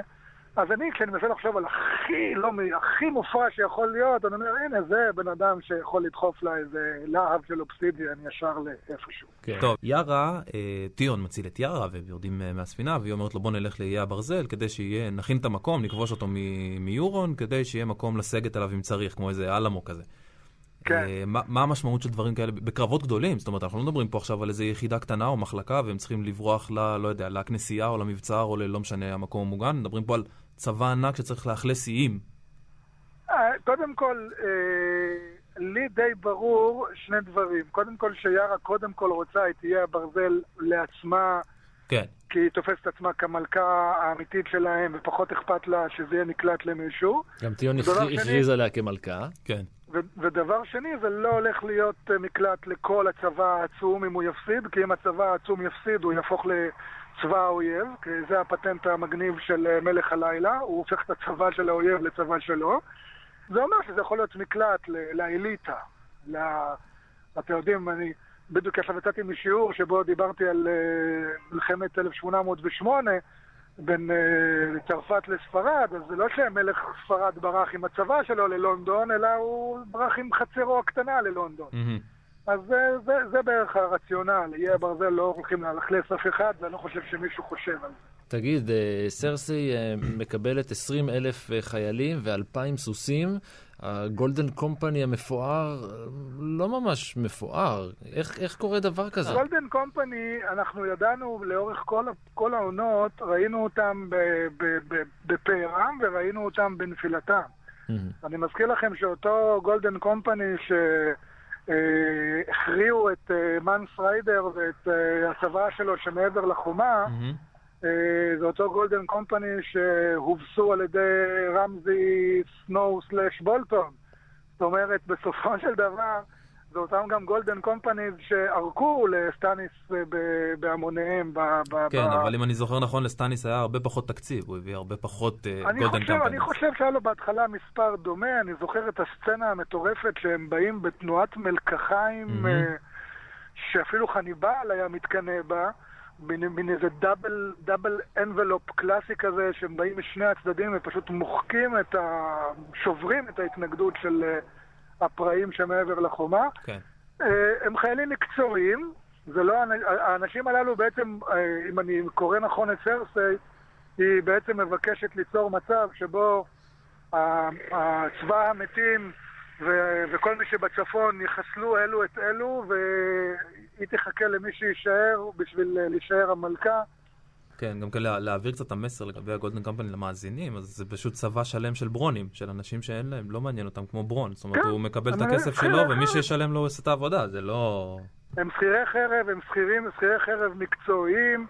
אז אני, כשאני מנסה לחשוב על הכי, לא, הכי מופרע שיכול להיות, אני אומר, הנה, זה בן אדם שיכול לדחוף לה איזה להב של אובסידיאן ישר לאיפשהו. כן. טוב, יארה, אה, טיון מציל את יארה ויורדים אה, מהספינה, והיא אומרת לו בוא נלך לאיי הברזל כדי שיהיה, נכין את המקום, נכבוש אותו מיורון, כדי שיהיה מקום לסגת עליו אם צריך, כמו איזה אלמו כזה. כן. אה, מה, מה המשמעות של דברים כאלה בקרבות גדולים? זאת אומרת, אנחנו לא מדברים פה עכשיו על איזה יחידה קטנה או מחלקה, והם צריכים לברוח ל... לא יודע, לכנסייה או למבצר או ללא משנה המקום המוגן, מדברים פה על צבא ענק שצריך לאכלס איים. אה, קודם כל, אה, לי די ברור שני דברים. קודם כל, שיארה קודם כל רוצה את איי הברזל לעצמה, כן. כי היא תופסת עצמה כמלכה האמיתית שלהם, ופחות אכפת לה שזה יהיה נקלט למישהו. גם טיון הכריז עליה כמלכה. כן. ו- ודבר שני, זה לא הולך להיות אה, מקלט לכל הצבא העצום אם הוא יפסיד, כי אם הצבא העצום יפסיד, הוא יהפוך לצבא האויב, כי זה הפטנט המגניב של אה, מלך הלילה, הוא הופך את הצבא של האויב לצבא שלו. זה אומר שזה יכול להיות מקלט לאליטה. ל... אתם יודעים, אני בדיוק עכשיו יצאתי משיעור שבו דיברתי על אה, מלחמת 1808 בין אה, צרפת לספרד, אז זה לא שמלך ספרד ברח עם הצבא שלו ללונדון, אלא הוא ברח עם חצרו הקטנה ללונדון. מהמם. אז זה, זה, זה בערך הרציונל. איי הברזל לא הולכים לאכלס אף אחד, ואני לא חושב שמישהו חושב על זה. תגיד, אה, סרסי אה, מקבלת 20 אלף אה, חיילים ו-2,000 סוסים. הגולדן קומפני המפואר לא ממש מפואר. איך, איך קורה דבר כזה? גולדן קומפני, אנחנו ידענו לאורך כל, כל העונות, ראינו אותם בפארם וראינו אותם בנפילתם. Mm-hmm. אני מזכיר לכם שאותו Golden Company שהכריעו את מאנס ריידר ואת הצבא שלו שמעבר לחומה, mm-hmm. אה, זה אותו Golden Company שהובסו על ידי רמזי סנואו slash בולטון. זאת אומרת, בסופו של דבר, זה אותם גם Golden Companies שערקו לסטאניס בהמוניהם. כן, ב... אבל אם אני זוכר נכון, לסטאניס היה הרבה פחות תקציב, הוא הביא הרבה פחות Golden Companies. אני חושב שהיה לו בהתחלה מספר דומה, אני זוכר את הסצנה המטורפת שהם באים בתנועת מלקחיים, mm-hmm. שאפילו חניבל היה מתקנא בה. מין איזה דאבל, דאבל אנבלופ קלאסי כזה, שהם באים משני הצדדים ופשוט מוחקים את ה... שוברים את ההתנגדות של אה, הפראים שמעבר לחומה. כן. אה, הם חיילים מקצועיים, זה לא... האנשים הללו בעצם, אה, אם אני קורא נכון את סרסי, היא בעצם מבקשת ליצור מצב שבו צבא המתים ו- וכל מי שבצפון יחסלו אלו את אלו, והיא תחכה למי שיישאר בשביל להישאר המלכה. כן, גם כאלה להעביר קצת המסר לגבי הגולדן קמפני למאזינים, אז זה פשוט צבא שלם של ברונים, של אנשים שאין להם, לא מעניין אותם כמו ברון. זאת אומרת, כן, הוא מקבל את הכסף שלו, ומי שישלם לו הוא עושה את העבודה, זה לא... הם שכירי חרב, הם שכירים, שכירי חרב מקצועיים,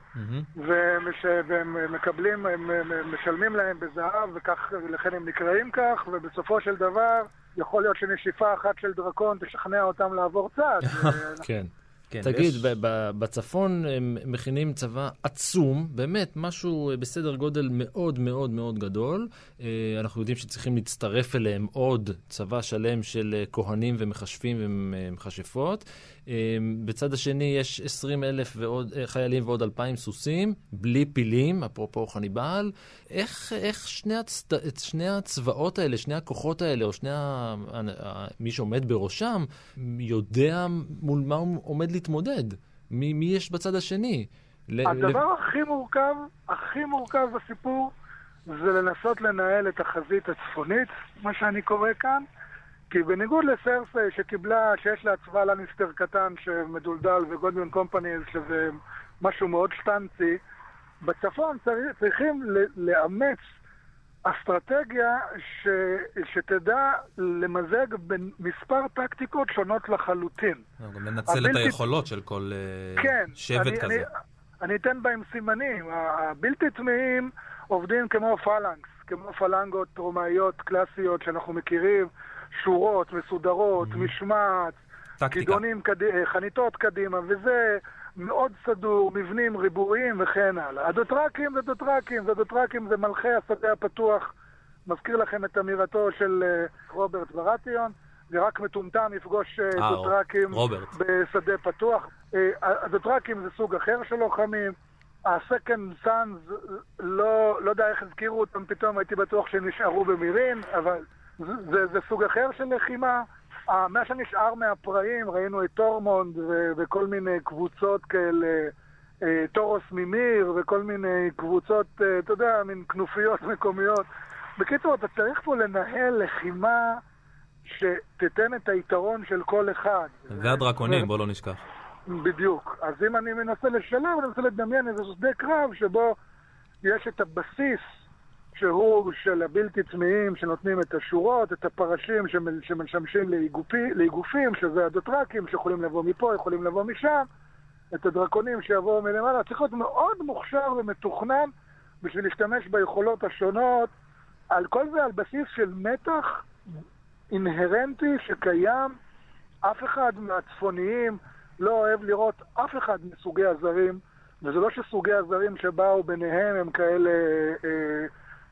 והם מקבלים, הם משלמים להם בזהב, וכך, ולכן הם נקראים כך, ובסופו של דבר, יכול להיות שנשיפה אחת של דרקון תשכנע אותם לעבור צד. כן. כן, תגיד, ויש... בצפון הם מכינים צבא עצום, באמת, משהו בסדר גודל מאוד מאוד מאוד גדול. אה, אנחנו יודעים שצריכים להצטרף אליהם עוד צבא שלם של אה, כהנים ומכשפים ומכשפות. אה, בצד השני יש 20 אלף ועוד, חיילים ועוד 2,000 סוסים, בלי פילים, אפרופו חניבעל. איך, איך שני, הצ... שני הצבאות האלה, שני הכוחות האלה, או שני ה... מי שעומד בראשם, יודע מול מה הוא עומד להתמודד? מי, מי יש בצד השני? הדבר ל... הכי מורכב, הכי מורכב בסיפור, זה לנסות לנהל את החזית הצפונית, מה שאני קורא כאן. כי בניגוד לסרסי שקיבלה, שיש לה צבא לניסטר קטן שמדולדל וגולדמן קומפני שזה משהו מאוד שטנצי, בצפון צריכים לאמץ אסטרטגיה ש, שתדע למזג בין מספר טקטיקות שונות לחלוטין. גם לנצל הבלתי... את היכולות של כל אה, כן, שבט אני, כזה. אני, אני אתן בהם סימנים. הבלתי טמאים עובדים כמו פלנקס, כמו פלנגות רומאיות קלאסיות שאנחנו מכירים, שורות, מסודרות, mm-hmm. משמעת, כידונים, קד... חניתות קדימה, וזה מאוד סדור, מבנים ריבועיים וכן הלאה. הדוטרקים זה דוטרקים, זה דוטרקים זה מלכי השדה הפתוח. מזכיר לכם את אמירתו של uh, רוברט ברטיון, זה רק מטומטם יפגוש uh, דוטרקים בשדה פתוח. הדוטרקים זה סוג אחר של לוחמים. ה-Second Sons, לא, לא יודע איך הזכירו אותם פתאום, הייתי בטוח שהם נשארו במירין, אבל זה, זה, זה סוג אחר של לחימה. מה שנשאר מהפראים, ראינו את טורמונד וכל מיני קבוצות כאלה, אה, טורוס ממיר וכל מיני קבוצות, אה, אתה יודע, מין כנופיות מקומיות. בקיצור, אתה צריך פה לנהל לחימה שתיתן את היתרון של כל אחד. והדרקונים, בוא לא נשכח. בדיוק. אז אם אני מנסה לשלם, אני מנסה לדמיין איזה שדה קרב שבו יש את הבסיס שהוא של הבלתי צמאים שנותנים את השורות, את הפרשים שמשמשים לאיגופי, לאיגופים, שזה הדוטרקים שיכולים לבוא מפה, יכולים לבוא משם, את הדרקונים שיבואו מלמעלה. צריך להיות מאוד מוכשר ומתוכנן בשביל להשתמש ביכולות השונות. על כל זה על בסיס של מתח אינהרנטי שקיים. אף אחד מהצפוניים לא אוהב לראות אף אחד מסוגי הזרים, וזה לא שסוגי הזרים שבאו ביניהם הם כאלה... אה,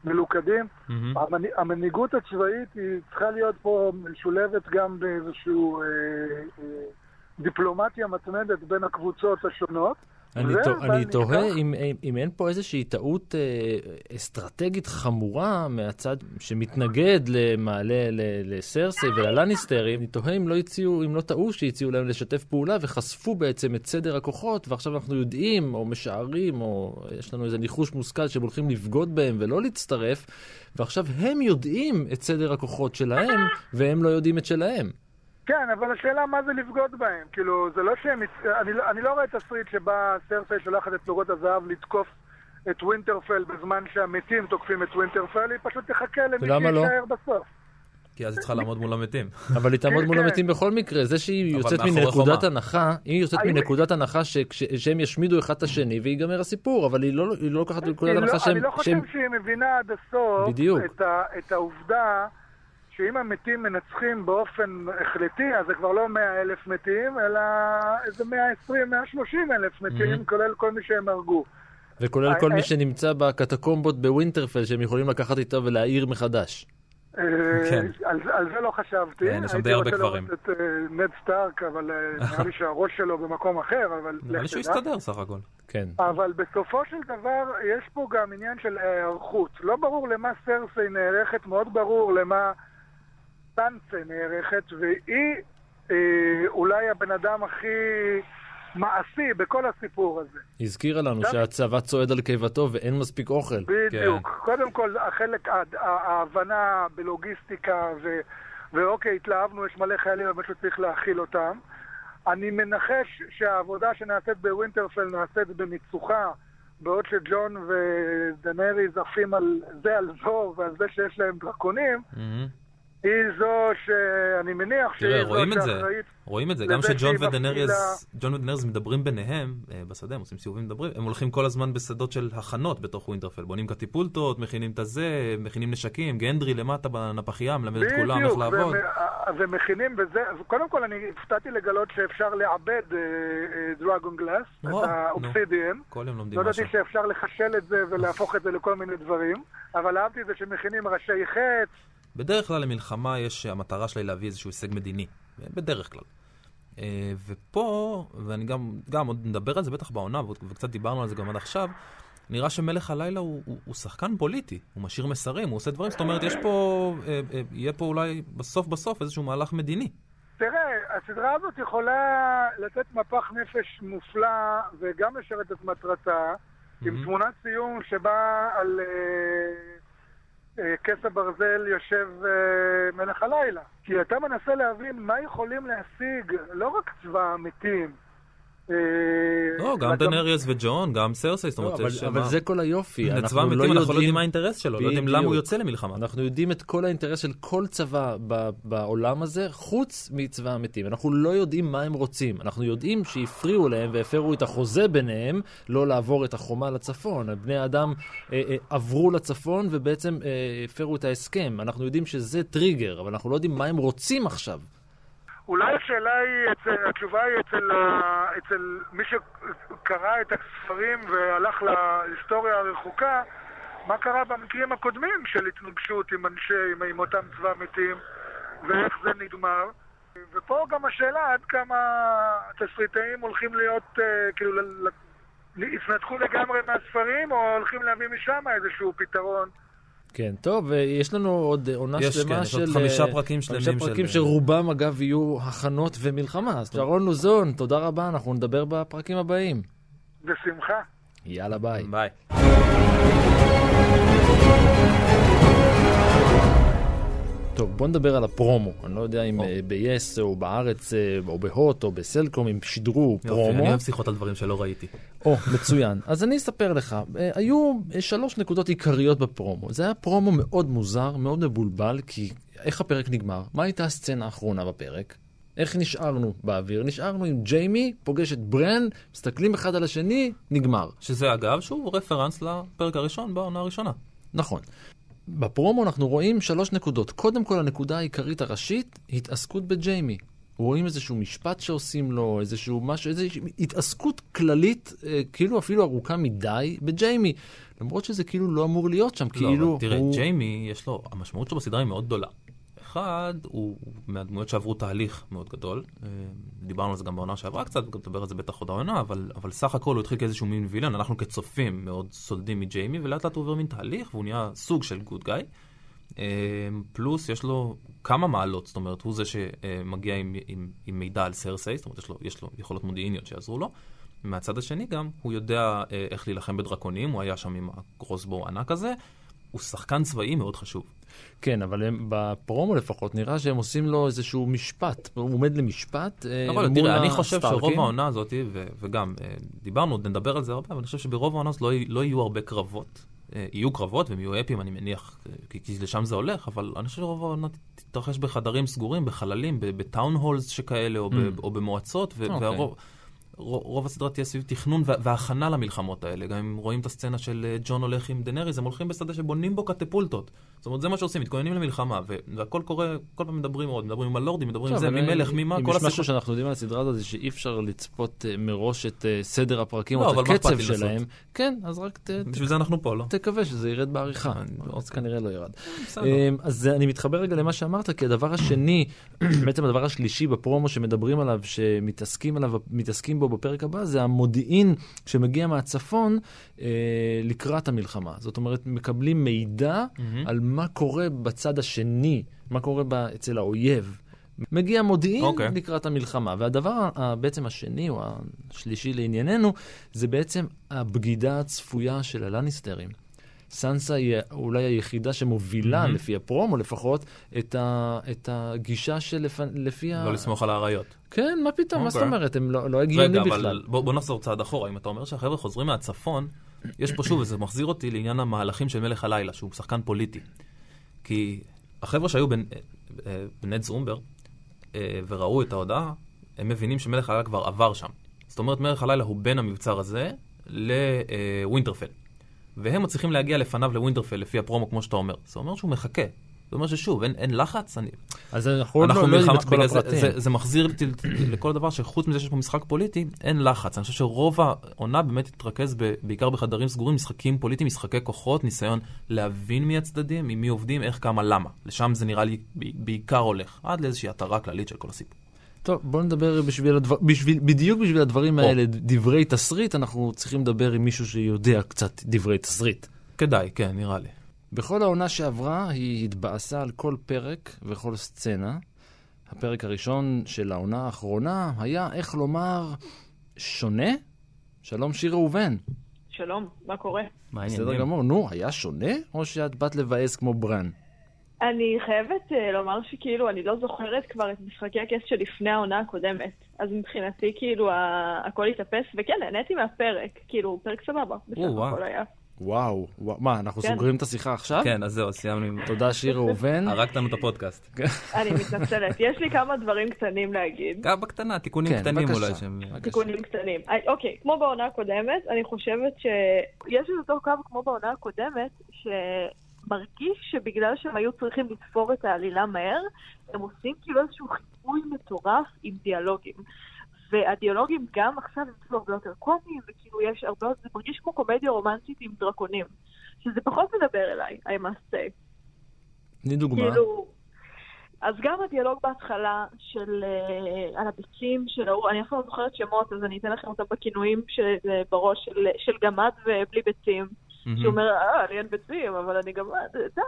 מלוכדים. Mm-hmm. המנ... המנהיגות הצבאית היא צריכה להיות פה משולבת גם באיזושהי אה, אה, דיפלומטיה מתמדת בין הקבוצות השונות. אני, תוהה. אם, אם, אין פה איזושהי טעות אה, אסטרטגית חמורה מהצד שמתנגד למעלה לסרסי וללניסטרים. אני תוהה אם לא הציעו, אם לא טעו שהציעו להם לשתף פעולה וחשפו בעצם את סדר הכוחות, ועכשיו אנחנו יודעים, או משערים, או יש לנו איזה ניחוש מושכל שהם הולכים לבגוד בהם ולא להצטרף, ועכשיו הם יודעים את סדר הכוחות שלהם, והם לא יודעים את שלהם. כן, אבל השאלה מה זה לבגוד בהם. כאילו, זה לא שהם... אני, לא- אני לא רואה תסריט שבה סרסי שולחת את פלוגות הזהב לתקוף את ווינטרפל בזמן שהמתים תוקפים את ווינטרפל, היא פשוט תחכה למי ולמה לא? שיישאר בסוף. כי אז היא צריכה לעמוד מול המתים. אבל היא תעמוד כן, מול כן. המתים בכל מקרה. זה שהיא יוצאת מנקודת. הנחה, היא יוצאת מנקודת הנחה שהם ישמידו אחד את השני ויגמר הסיפור, אבל היא לא לא לוקחת מנקודת לא- הנחה שהם... אני לא חושב שהיא מבינה עד הסוף את העובדה שאם המתים מנצחים באופן החלטי, אז זה כבר לא 100 אלף מתים, אלא איזה 120, 130 אלף מתים, כולל כל מי שהם הרגו. וכולל אה, כל מי אה. שנמצא בקטקומבות בווינטרפל שהם יכולים לקחת איתו ולהעיר מחדש. אה, כן. על, על זה לא חשבתי. כן, יש שם די הרבה הייתי קברים. רוצה לראות את אה, נד סטארק, אבל אה, נראה לי שהראש שלו במקום אחר, אבל נראה לי שהוא תדע. יסתדר סך הכל. כן. אבל בסופו של דבר יש פה גם עניין של היערכות. לא ברור למה סרסי נערכת, מאוד ברור למה סנסה נערכת, והיא אה, אולי הבן אדם הכי מעשי בכל הסיפור הזה. הזכירה לנו גם- שהצבא צועד על קיבתו ואין מספיק אוכל. בדיוק. קודם כל, החלק, ההבנה בלוגיסטיקה, ו, ואוקיי, התלהבנו, יש מלא חיילים, אבל מישהו צריך להכיל אותם. אני מנחש שהעבודה שנעשית בווינטרפל נעשית בניצוחה, בעוד שג'ון ודנריז עפים על זה על זו ועל זה שיש להם דרקונים, מהמם. היא זו שאני מניח שהיא תראה, זו רואים את זה. שאחראית. רואים את זה, גם שג'ון ודנריז מדברים ביניהם אה, בשדה, הם עושים סיבובים מדברים, הם הולכים כל הזמן בשדות של הכנות בתוך ווינטרפל, בונים קטיפולטות, מכינים את הזה, מכינים נשקים, גנדרי למטה בנפחיה, מלמד את כולם איך לעבוד. ומ- ומכינים, וזה, קודם כל אני הופתעתי לגלות שאפשר לעבד דרגון גלאס, או, את האובסידיאן. כל יום לומדים לא משהו. ידעתי שאפשר לחשל את זה ולהפוך את זה לכל מיני דברים, אבל אהבתי את זה שמכינים ראשי חץ. בדרך כלל למלחמה יש, המטרה שלה היא להביא איזשהו הישג מדיני, בדרך כלל. אה, ופה, ואני גם, גם עוד נדבר על זה בטח בעונה, וקצת דיברנו על זה גם עד עכשיו, נראה שמלך הלילה הוא, הוא, הוא שחקן פוליטי, הוא משאיר מסרים, הוא עושה דברים, זאת אומרת, יש פה, אה, אה, יהיה פה אולי בסוף בסוף איזשהו מהלך מדיני. תראה, הסדרה הזאת יכולה לתת מפח נפש מופלא וגם לשרת את מטרתה, עם תמונת סיום שבה על אה, כס הברזל יושב אה, מלך הלילה. כי אתה מנסה להבין מה יכולים להשיג לא רק צבא המתים. אה, לא, גם דנריאס וג'ון, גם סרסי, זאת לא, אומרת, אבל, יש אבל מה- זה כל היופי. לצבא המתים לא אנחנו לא יודעים מה האינטרס שלו, לא יודעים למה הוא. יוצא למלחמה. אנחנו יודעים את כל האינטרס של כל צבא בעולם הזה, חוץ מצבא המתים. אנחנו לא יודעים מה הם רוצים. אנחנו יודעים שהפריעו להם והפרו את החוזה ביניהם לא לעבור את החומה לצפון. בני האדם אה, אה, עברו לצפון ובעצם הפרו את ההסכם. אנחנו יודעים שזה טריגר, אבל אנחנו לא יודעים מה הם רוצים עכשיו. אולי השאלה היא, התשובה היא אצל, אצל מי שקרא את הספרים והלך להיסטוריה הרחוקה, מה קרה במקרים הקודמים של התנגשות עם אנשי, עם, עם אותם צבא מתים, ואיך זה נגמר. ופה גם השאלה עד כמה התסריטאים הולכים להיות, אה, כאילו, יתנתקו לגמרי מהספרים, או הולכים להביא משם איזשהו פתרון. כן, טוב, ויש לנו עוד עונה יש, שלמה כן, יש של... עוד חמישה אה, פרקים חמישה שלמים פרקים של- שרובם, אגב, יהיו הכנות ומלחמה. אז שרון לוזון, תודה רבה, אנחנו נדבר בפרקים הבאים. בשמחה. יאללה, ביי. ביי. טוב, בוא נדבר על הפרומו. אני לא יודע אם. אה, ב-yes או בארץ אה, או ב-HOT או בסלקום הם שידרו יופי, פרומו. אני אוהב שיחות על דברים שלא ראיתי. או, מצוין. אז אני אספר לך. אה, היו אה, שלוש נקודות עיקריות בפרומו. זה היה פרומו מאוד מוזר, מאוד מבולבל, כי איך הפרק נגמר? מה הייתה הסצנה האחרונה בפרק? איך נשארנו באוויר? נשארנו עם ג'יימי, פוגש את ברן, מסתכלים אחד על השני, נגמר. שזה אגב, שהוא רפרנס לפרק הראשון בעונה הראשונה. נכון. בפרומו אנחנו רואים שלוש נקודות. קודם כל, הנקודה העיקרית הראשית, התעסקות בג'יימי. רואים איזשהו משפט שעושים לו, איזשהו משהו, איזושהי התעסקות כללית, אה, כאילו אפילו ארוכה מדי, בג'יימי. למרות שזה כאילו לא אמור להיות שם, לא, כאילו אבל תראה, הוא... ג'יימי, יש לו, המשמעות שלו בסדרה היא מאוד גדולה. אחד, הוא מהדמויות שעברו תהליך מאוד גדול. אה, דיברנו על זה גם בעונה שעברה קצת, וגם נדבר על זה בטח עוד העונה, אבל, אבל סך הכל הוא התחיל כאיזשהו מין וילן, אנחנו כצופים מאוד סולדים מג'יימי, ולאט לאט הוא עובר מין תהליך, והוא נהיה סוג של גוד גאי. פלוס יש לו כמה מעלות, זאת אומרת, הוא זה שמגיע עם, עם, עם מידע על סרסי, זאת אומרת, יש לו, יש לו יכולות מודיעיניות שיעזרו לו. מהצד השני גם, הוא יודע אה, איך להילחם בדרקונים, הוא היה שם עם הקרוסבו הענק הזה. הוא שחקן צבאי מאוד חשוב. כן, אבל הם, בפרומו לפחות נראה שהם עושים לו איזשהו משפט, הוא עומד למשפט אה, אבל מול תראה, אני חושב שרוב העונה הזאת, ו- וגם אה, דיברנו, נדבר על זה הרבה, אבל אני חושב שברוב העונה הזאת לא, לא יהיו הרבה קרבות. אה, יהיו קרבות והם יהיו אפיים, אני מניח, כי, כי לשם זה הולך, אבל אני חושב שרוב העונה תתרחש בחדרים סגורים, בחללים, בטאון הולס שכאלה, או, mm. ב, או במועצות, ו- okay. אוקיי. והרוב... רוב הסדרה תהיה סביב תכנון והכנה למלחמות האלה. גם אם רואים את הסצנה של ג'ון הולך עם דנריס, הם הולכים בשדה שבונים בו קטפולטות. זאת אומרת, זה מה שעושים, מתכוננים למלחמה, והכל קורה, כל פעם מדברים עוד, מדברים עם הלורדים, מדברים עם זה, מי מלך, מי מה, כל הסיפור. אם יש משהו שאנחנו יודעים על הסדרה הזאת, זה שאי אפשר לצפות אה, מראש את אה, סדר הפרקים או את הקצב שלהם. כן, אז רק בשביל זה אנחנו פה, לא? תקווה שזה ירד בעריכה, אז כנראה לא ירד. אז אני מתחבר רגע למה שאמרת, כי הדבר השני, בעצם הדבר השלישי בפרומו שמדברים עליו, שמתעסקים בו בפרק הבא, זה המודיעין שמגיע מהצפון לקראת המלחמה. זאת אומרת, מקבלים מידע על מה קורה בצד השני, מה קורה אצל האויב. מגיע מודיעין okay. אוקיי. לקראת המלחמה. והדבר בעצם השני, או השלישי לענייננו, זה בעצם הבגידה הצפויה של הלניסטרים. סנסה היא אולי היחידה שמובילה, mm-hmm. לפי הפרומו לפחות, את, ה, את הגישה שלפי ה... לא לסמוך על האריות. כן, מה פתאום, okay. מה זאת אוקיי. אומרת? הם לא, לא הגיונים בכלל. אבל בוא, בוא נחזור צעד אחורה. אם אתה אומר שהחבר'ה חוזרים מהצפון, יש פה שוב, וזה מחזיר אותי לעניין המהלכים של מלך הלילה, שהוא שחקן פוליטי. כי החבר'ה שהיו בנט אה, אה, זומבר אה, וראו את ההודעה, הם מבינים שמלך הלילה כבר עבר שם. זאת אומרת, מלך הלילה הוא בין המבצר הזה לווינטרפל. והם מצליחים להגיע לפניו לווינטרפל לפי הפרומו, כמו שאתה אומר. זה אומר שהוא מחכה. זה אומר ששוב, אין, אין לחץ. אני... אז אנחנו עוד לא יודעים את כל הפרטים. זה, זה, זה מחזיר אותי לכל דבר שחוץ מזה שיש פה משחק פוליטי, אין לחץ. אני חושב שרוב העונה באמת תתרכז ב, בעיקר בחדרים סגורים, משחקים פוליטיים, משחקי כוחות, ניסיון להבין מי הצדדים, עם מי עובדים, איך, כמה, למה. לשם זה נראה לי בעיקר הולך, עד לאיזושהי התרה כללית של כל הסיפור. טוב, בוא נדבר בשביל הדבר, בשביל, בדיוק בשביל הדברים או. האלה, דברי תסריט, אנחנו צריכים לדבר עם מישהו שיודע קצת דברי תסריט. כדאי, כן, נראה לי. בכל העונה שעברה היא התבאסה על כל פרק וכל סצנה. הפרק הראשון של העונה האחרונה היה, איך לומר, שונה? שלום שיר ראובן. שלום, מה קורה? מה העניינים? בסדר גמור. נו, היה שונה? או שאת באת לבאס כמו ברן? אני חייבת uh, לומר שכאילו, אני לא זוכרת כבר את משחקי הכס שלפני העונה הקודמת. אז מבחינתי, כאילו, הכל התאפס, וכן, נהניתי מהפרק. כאילו, פרק סבבה, בסך הכל היה. וואו, וואו, מה, אנחנו כן. סוגרים את השיחה עכשיו? כן, אז זהו, סיימנו עם... תודה, שיר ראובן. הרגת לנו את הפודקאסט. אני מתנצלת. יש לי כמה דברים קטנים להגיד. גם בקטנה, תיקונים כן, קטנים אולי שהם... תיקונים קטנים. אוקיי, כמו בעונה הקודמת, אני חושבת שיש את אותו קו כמו בעונה הקודמת, שמרגיש שבגלל שהם היו צריכים לתפור את העלילה מהר, הם עושים כאילו איזשהו חיפוי מטורף עם דיאלוגים. והדיאלוגים גם עכשיו הם הרבה יותר קומיים, וכאילו יש הרבה, זה מרגיש כמו קומדיה רומנטית עם דרקונים, שזה פחות מדבר אליי, I must say. תני דוגמה. כאילו, אז גם הדיאלוג בהתחלה של, uh, על הביצים של ההוא, אני אף לא זוכרת שמות, אז אני אתן לכם אותם בכינויים של, בראש של, של גמד ובלי ביצים. שהוא אומר, אה, אני אין ביצים, אבל אני גם, די,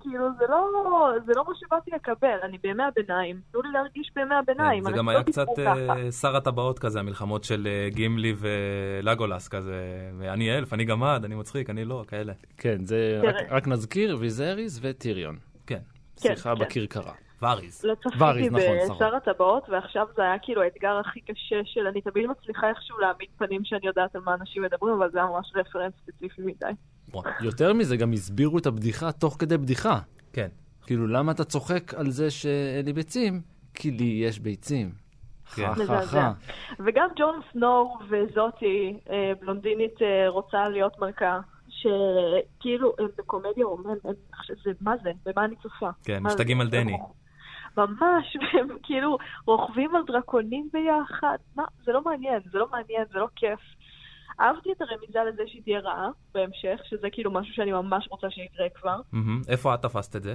כאילו, זה לא, זה לא מה שבאתי לקבל, אני בימי הביניים, תנו לי להרגיש בימי הביניים. זה גם היה קצת אה, שר הטבעות כזה, המלחמות של אה, גימלי ולגולס כזה, ואני אלף, אני גמד, אני מצחיק, אני לא, כאלה. כן, זה, רק נזכיר, וריס וטיריון. כן. שיחה כן, בכרכרה. וריס. לא צפיתי נכון, בשר הטבעות, ועכשיו זה היה כאילו האתגר הכי קשה של... אני תמיד מצליחה איכשהו להעמיד פנים שאני יודעת על מה אנשים מדברים, אבל זה היה ממש reference ספציפי מדי. יותר מזה, גם הסבירו את הבדיחה תוך כדי בדיחה. כן. כאילו, למה אתה צוחק על זה שאין לי ביצים? כי לי יש ביצים. כן. וגם ג'ון סנואו וזאתי, אה, בלונדינית, אה, רוצה להיות מלכה. שכאילו הם בקומדיה רומנטית, מה זה? במה אני צופה? כן, משתגעים על דני. ממש, והם כאילו רוכבים על דרקונים ביחד. מה? זה לא מעניין, זה לא מעניין, זה לא כיף. אהבתי את הרמיזה לזה שהיא תהיה רעה בהמשך, שזה כאילו משהו שאני ממש רוצה שיקרה כבר. איפה את תפסת את זה?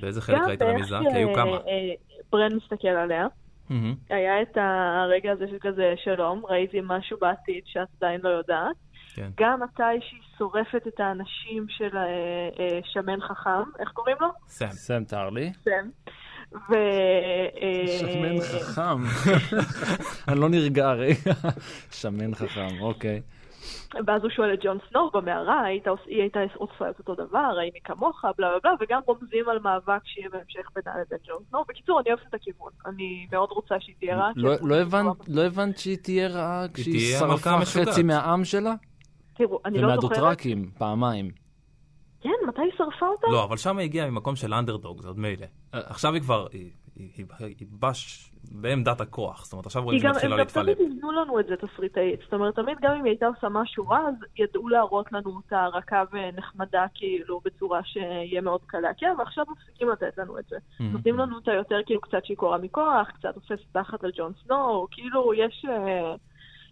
באיזה חלק ראית רמיזה? כי היו באיך, כמה. אה, אה, ברן מסתכל עליה. מהמם. היה את הרגע הזה של כזה, שלום, ראיתי משהו בעתיד שאת עדיין לא יודעת. כן. גם מתי שהיא שורפת את האנשים של אה, אה, שמן חכם, איך קוראים לו? סם. סם טרלי. סם. ו... אה, שמן חכם. אני לא נרגע רגע. שמן חכם, אוקיי. ואז הוא שואל את ג'ון סנור במערה, היית, עוש- היא הייתה עושה את אותו דבר, האם היא כמוך, בלה בלה בלה, וגם רומזים על מאבק שיהיה בהמשך בינה לבין ג'ון סנור. בקיצור, אני אוהבת את הכיוון. אני מאוד רוצה שהיא תהיה רעה. לא- לא הבנת- לא הבנת שהיא תהיה רעה כשהיא שרפה. חצי מהעם שלה? תראו, אני לא זוכרת... ומהדותרקים, פעמיים. כן, מתי היא שרפה אותה? לא, אבל שם היא הגיעה ממקום של אנדרדוג, זה עוד מילא. עכשיו היא כבר, היא- היא- היא היא בש בעמדת הכוח. זאת אומרת, עכשיו רואים שהיא מתחילה הם גם להתפלג. תמיד יבנו לנו את זה תסריטאית. זאת אומרת, תמיד גם אם היא הייתה עושה משהו רע, אז ידעו להראות לנו אותה רכה ונחמדה, כאילו, בצורה שיהיה מאוד קלה. כן, ועכשיו מפסיקים לתת לנו את זה. נותנים לנו אותה יותר כאילו קצת שיכורה מכוח, קצת עושה תחת על ג'ון סנואו, כאילו, יש... אה,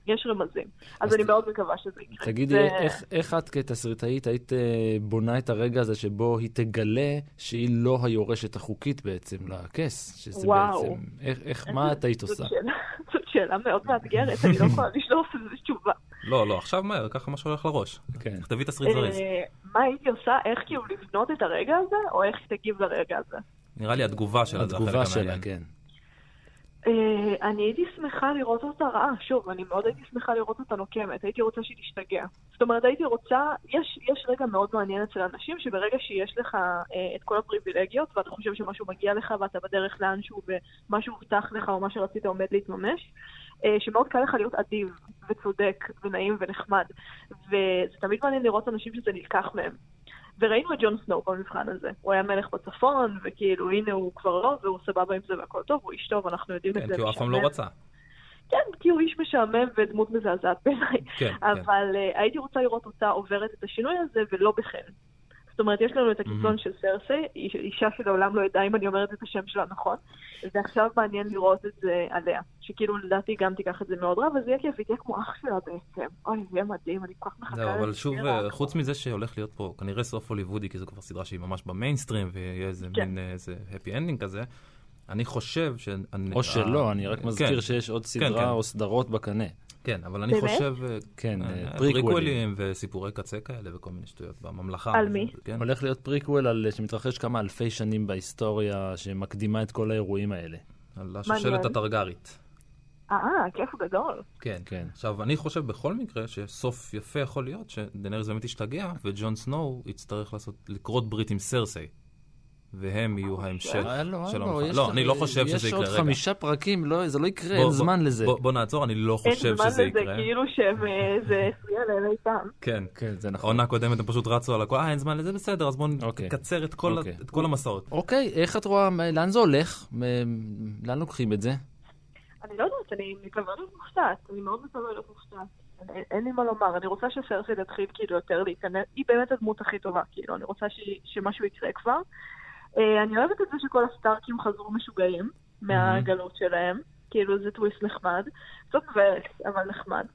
יש רמזים. אז אז אני ת- מאוד מקווה שזה יקרה. תגידי, זה- איך- איך את כתסריטאית היית אה, בונה את הרגע הזה שבו היא תגלה שהיא לא היורשת החוקית בעצם לכס? שזה וואו. בעצם, איך- איך, מה את היית עושה? שאלה- זאת שאלה מאוד מאתגרת, אני לא יכולה לשלוף איזו תשובה. לא, לא, עכשיו מהר, ככה מה שהולך לראש. כן. תכתבי תסריט זריז. אה, מה הייתי עושה, איך כאילו לבנות את הרגע הזה, או איך היא תגיב לרגע הזה? נראה לי התגובה שלה זה החלק התגובה שלה, המעניין. כן. אה, אני הייתי שמחה לראות אותה רעה, שוב, אני מאוד הייתי שמחה לראות אותה נוקמת, הייתי רוצה שהיא תשתגע. זאת אומרת, הייתי רוצה, יש, יש רגע מאוד מעניין אצל אנשים, שברגע שיש לך אה, את כל הפריבילגיות, ואתה חושב שמשהו מגיע לך ואתה בדרך לאנשהו ומשהו הובטח לך או מה שרצית עומד להתממש, אה, שמאוד קל לך להיות אדיב וצודק ונעים ונחמד. וזה תמיד מעניין לראות אנשים שזה נלקח מהם. וראינו את ג'ון סנואו במבחן הזה. הוא היה מלך בצפון, וכאילו, הנה הוא כבר לא, והוא סבבה עם זה והכל טוב, הוא איש טוב, אנחנו יודעים את כן, זה. כי הוא אף פעם לא. רצה. כן, כי הוא איש משעמם ודמות מזעזעת בעיניי. כן, כן. אבל uh, הייתי רוצה לראות אותה עוברת את השינוי הזה, ולא בחן. זאת אומרת, יש לנו את הקיצון של סרסי, איש- אישה שלעולם לא ידעה אם אני אומרת את השם שלה נכון, ועכשיו מעניין לראות את זה עליה. שכאילו, לדעתי גם תיקח את זה מאוד רע, וזה יהיה כיף, היא תהיה כמו אח שלה בעצם. אוי, זה יהיה מדהים, אני כל כך מחכה זהו. אבל שוב. אה, חוץ מזה שהולך להיות פה כנראה סוף הוליוודי, כי זו כבר סדרה שהיא ממש במיינסטרים, ויהיה איזה כן. מין אה, איזה happy ending כזה, אני חושב ש... או שלא, אני רק מזכיר כן. שיש עוד כן, סדרה כן. או סדרות בקנה. כן, אבל אני באמת? חושב... אה, כן, אה, אה, prequel־ים prequel־ים. וסיפורי קצה כאלה וכל מיני שטויות בממלכה. על מי? כן. הולך להיות פריקוול על, שמתרחש כמה אלפי שנים בהיסטוריה, שמקדימה את כל האירועים האלה. על השושלת הטרגרית. אה, כיף גדול. כן. כן. עכשיו, אני חושב בכל מקרה שסוף יפה יכול להיות שדאינריז באמת ישתגע, וג'ון סנואו יצטרך לעשות, לכרות ברית עם סרסי. והם יהיו ההמשך אה, לא, של לא, המופע. יש לא, לך- אני לא חושב שזה יש יקרה. עוד רגע. חמישה פרקים, לא, זה לא יקרה, אין זמן לזה. בוא- נעצור, אני לא אין חושב זמן שזה לזה, יקרה. כאילו שהם, אה, זה הפריע לאלי פעם. כן. כן, זה נכון. העונה הקודמת הם פשוט רצו על הכל, אה, אין זמן לזה, בסדר, אז בואו אוקיי. נקצר את כל ה- אוקיי. את כל המסעות. אוקיי, איך את רואה, לאן זה הולך? לאן לוקחים את זה? אני לא יודעת, אני מקווה להיות מופתעת, אני מאוד מקווה להיות מופתעת. אין- אין לי מה לומר, אני רוצה שסרסי תתחיל כאילו יותר להיכנס, היא באמת הדמות הכי טובה, כאילו, אני רוצה ש- שמשהו יקרה כבר. אה, אני אוהבת את זה שכל הסטארקים חזרו משוגעים מהגלות שלהם, כאילו זה טוויסט נחמד, קצת מבאס, אבל נחמד.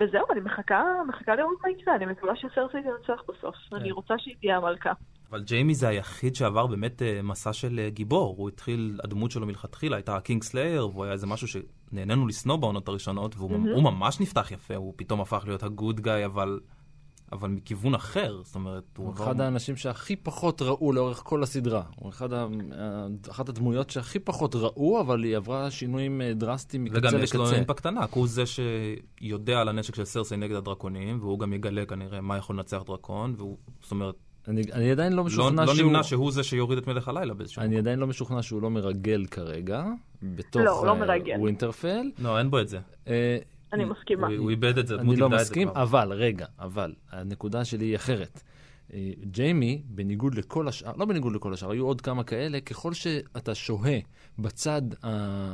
וזהו, אני מחכה, מחכה לראות מה יקרה, אני מקווה שסרסי תנצח בסוף, אני רוצה שהיא תהיה המלכה. אבל ג'יימי זה היחיד שעבר באמת אה, מסע של אה, גיבור. הוא התחיל, הדמות שלו מלכתחילה הייתה ה Kingslayer, והוא היה איזה משהו שנהנינו לשנוא בעונות הראשונות, והוא. הוא ממש נפתח יפה, הוא פתאום הפך להיות ה good guy, אבל, אבל מכיוון אחר. זאת אומרת, הוא הוא אחד האנשים שהכי פחות ראו לאורך כל הסדרה. הוא אחד ה... אחת הדמויות שהכי פחות ראו, אבל היא עברה שינויים אה, דרסטיים מקצה וגם לקצה. יש לו impact ענק, הוא זה שיודע על הנשק של סרסי נגד הדרקונים, והוא גם יגלה כנראה מה יכול לנצח דרקון, והוא, זאת אומרת, אני, אני עדיין לא לא, משוכנע לא שהוא... נמנע שהוא זה שיוריד את מלך הלילה באיזשהו אני עדיין לא משוכנע שהוא לא מרגל כרגע, בתוך לא, לא אה, מרגל. ווינטרפל. לא, אין בו את זה. אני מסכימה. הוא, הוא איבד את זה, הדמות אני לא איבדה את זה מסכים, כבר. אבל, רגע, אבל, הנקודה שלי היא אחרת. אה, ג'יימי, בניגוד לכל השאר, לא בניגוד לכל השאר, היו עוד כמה כאלה, ככל שאתה שוהה בצד uh,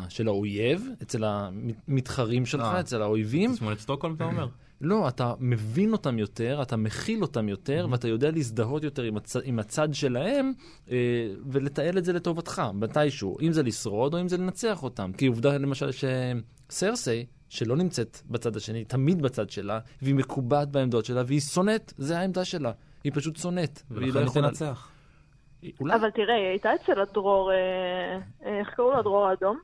של האויב, אצל המתחרים שלך, אה. אצל האויבים, תסמונת סטוקהולם אתה אומר? לא, אתה מבין אותם יותר, אתה מכיל אותם יותר, ואתה יודע להזדהות יותר עם, הצ... עם הצד שלהם, אה, ולתעל את זה לטובתך, מתישהו, אם זה לשרוד או אם זה לנצח אותם. כי עובדה, למשל, שסרסי, שלא נמצאת בצד השני, תמיד בצד שלה, והיא מקובעת בעמדות שלה, והיא שונאת, זה העמדה שלה. היא פשוט שונאת. והיא ולכן לא היא יכולה... תנצח. אולי. אבל תראה, היא הייתה אצל הדרור, אה, אה, איך קראו לו? הדרור האדום?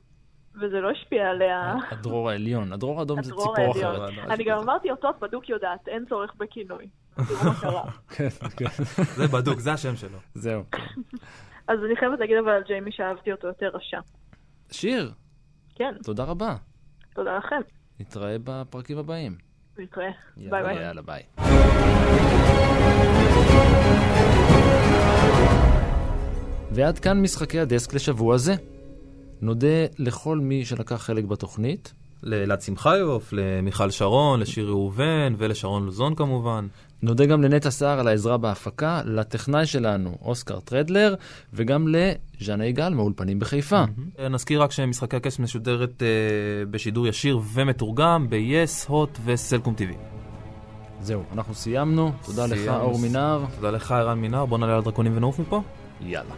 וזה לא השפיע עליה. הדרור העליון. הדרור האדום זה ציפור העליון. אחרת. אני גם אמרתי אותו, בדוק יודעת, אין צורך בכינוי. תראו מה קרה. כן, כן. זה בדוק, זה השם שלו. זהו. אז אני חייבת להגיד אבל על ג'יימי שאהבתי אותו יותר רשע. שיר, כן, תודה רבה. תודה לכם. נתראה בפרקים הבאים. נתראה. ביי ביי. יאללה, ביי. ועד כאן משחקי הדסק לשבוע זה. נודה לכל מי שלקח חלק בתוכנית. לאלעד שמחיוף, למיכל שרון, לשיר ראובן ולשרון לוזון כמובן. נודה גם לנטע סער על העזרה בהפקה, לטכנאי שלנו, אוסקר טרדלר, וגם לז'אנה יגאל מאולפנים בחיפה. אה, נזכיר רק שמשחקי הכס משודרת אה, בשידור ישיר ומתורגם ב-yes, hot וסלקום TV. זהו, אנחנו סיימנו. תודה לך, סיימנו. אור מינר. תודה לך, ערן מינר. בוא נעלה על דרקונים ונעוף מפה. יאללה.